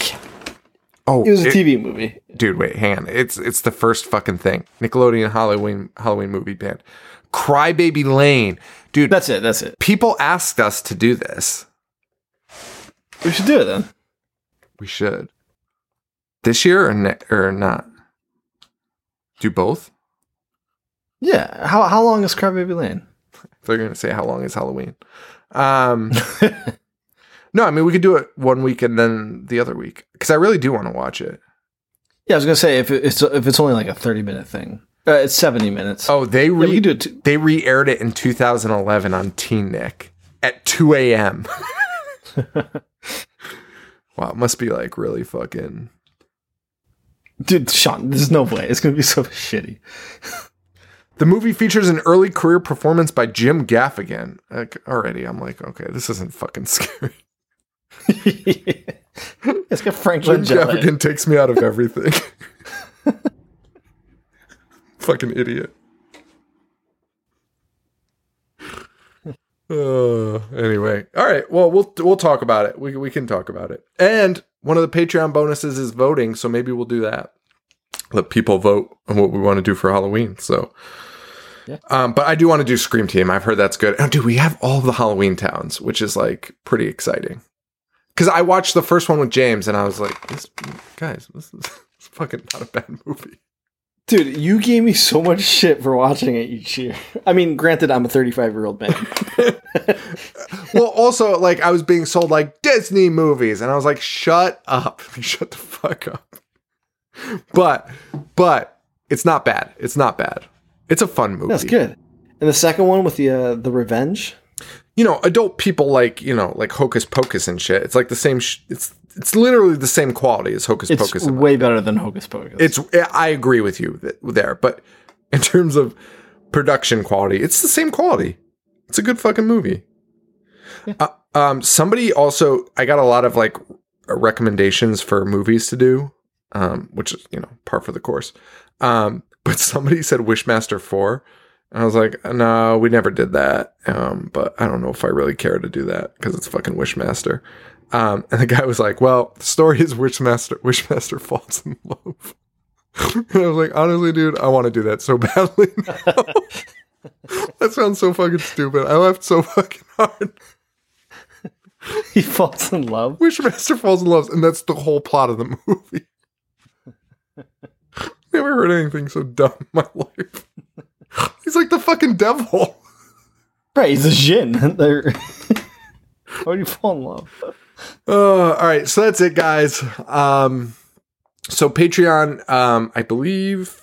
Oh, It was a it- TV movie. dude. Wait, hang on. It's it's the first fucking thing. Nickelodeon Halloween Halloween movie band. Crybaby Lane, dude. That's it. That's it. people asked us to do this. We should do it then. We should. This year or ne- or not? Do both? Yeah. How how long is Crybaby Lane? They're gonna say how long is Halloween? Um, no, I mean we could do it one week and then the other week because I really do want to watch it. Yeah, I was gonna say if it's if it's only like a 30 minute thing, uh, it's 70 minutes. Oh, they re- can do it. Too. they re-aired it in 2011 on Teen Nick at 2 a.m. wow, it must be like really fucking. Dude, Sean, there's no way it's gonna be so shitty. The movie features an early career performance by Jim Gaffigan. Like already, I'm like, okay, this isn't fucking scary. it's got Frank Jim Langella. in. Gaffigan takes me out of everything. Fucking idiot. Uh, anyway, all right. Well, we'll we'll talk about it. We we can talk about it. And one of the Patreon bonuses is voting, so maybe we'll do that. Let people vote on what we want to do for Halloween. So, Yeah. um, but I do want to do Scream Team. I've heard that's good. Oh, dude, we have all the Halloween towns, which is like pretty exciting. Because I watched the first one with James, and I was like, this, "Guys, this is it's fucking not a bad movie." Dude, you gave me so much shit for watching it each year. I mean, granted, I'm a 35 year old man. well, also, like I was being sold like Disney movies, and I was like, "Shut up! Shut the fuck up!" But, but it's not bad. It's not bad. It's a fun movie. That's good. And the second one with the uh, the revenge. You know, adult people like you know, like Hocus Pocus and shit. It's like the same. Sh- it's it's literally the same quality as Hocus It's Pocus. It's way better than Hocus Pocus. it's I agree with you there, but in terms of production quality, it's the same quality. It's a good fucking movie. Uh, um, somebody also, I got a lot of like recommendations for movies to do, um, which is you know par for the course. Um, but somebody said Wishmaster Four, I was like, no, we never did that. Um, but I don't know if I really care to do that because it's fucking Wishmaster. Um, and the guy was like, well, the story is Wishmaster Wishmaster falls in love. and I was like, honestly, dude, I want to do that so badly. now. that sounds so fucking stupid. I laughed so fucking hard. he falls in love. Wishmaster falls in love, and that's the whole plot of the movie. Never heard anything so dumb in my life. He's like the fucking devil. Right, he's a Jin. They're Why do you fall in love? Uh, all right, so that's it, guys. Um, so Patreon, um, I believe.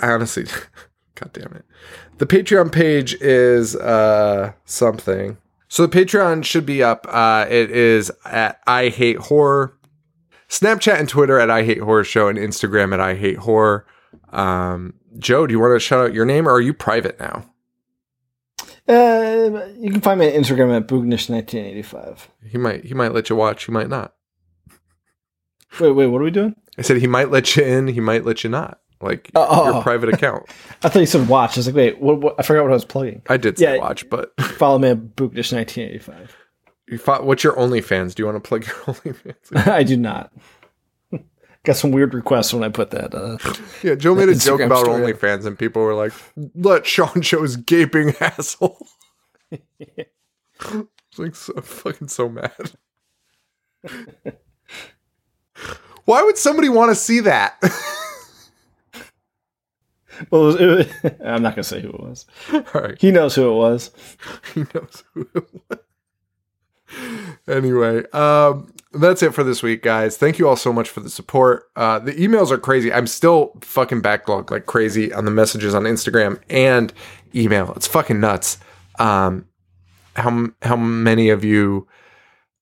I honestly, god damn it, the Patreon page is uh something. So the Patreon should be up. Uh, it is at I Hate Horror, Snapchat and Twitter at I Hate Horror Show, and Instagram at I Hate Horror. Um, Joe, do you want to shout out your name, or are you private now? Uh, you can find me on Instagram at Boognish1985. He might he might let you watch. He might not. Wait, wait, what are we doing? I said he might let you in. He might let you not. Like Oh, your oh. private account. I thought you said watch. I was like, wait, what, what? I forgot what I was plugging. I did say Yeah. watch, but Follow me at Boognish1985. you thought, what's your OnlyFans? Do you want to plug your OnlyFans? I do not. Got some weird requests when I put that. Uh, yeah, Joe made a joke about story. OnlyFans, and people were like, "Let Sean show his gaping asshole." It's like so fucking so mad. Why would somebody want to see that? well, it was, it was- I'm not gonna say who it was. All right. He knows who it was. he knows who it was. Anyway, um, that's it for this week, guys. Thank you all so much for the support. Uh, the emails are crazy. I'm still fucking backlogged like crazy on the messages on Instagram and email. It's fucking nuts. Um, how how many of you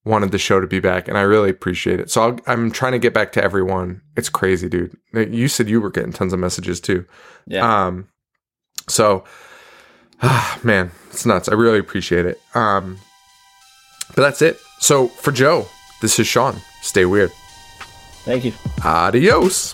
wanted the show to be back, and I really appreciate it. So I'll, I'm trying to get back to everyone. It's crazy, dude. You said you were getting tons of messages too. Yeah. Um, so, ah, man, it's nuts. I really appreciate it. Um, but that's it. So for Joe, this is Sean. Stay weird. Thank you. Adios.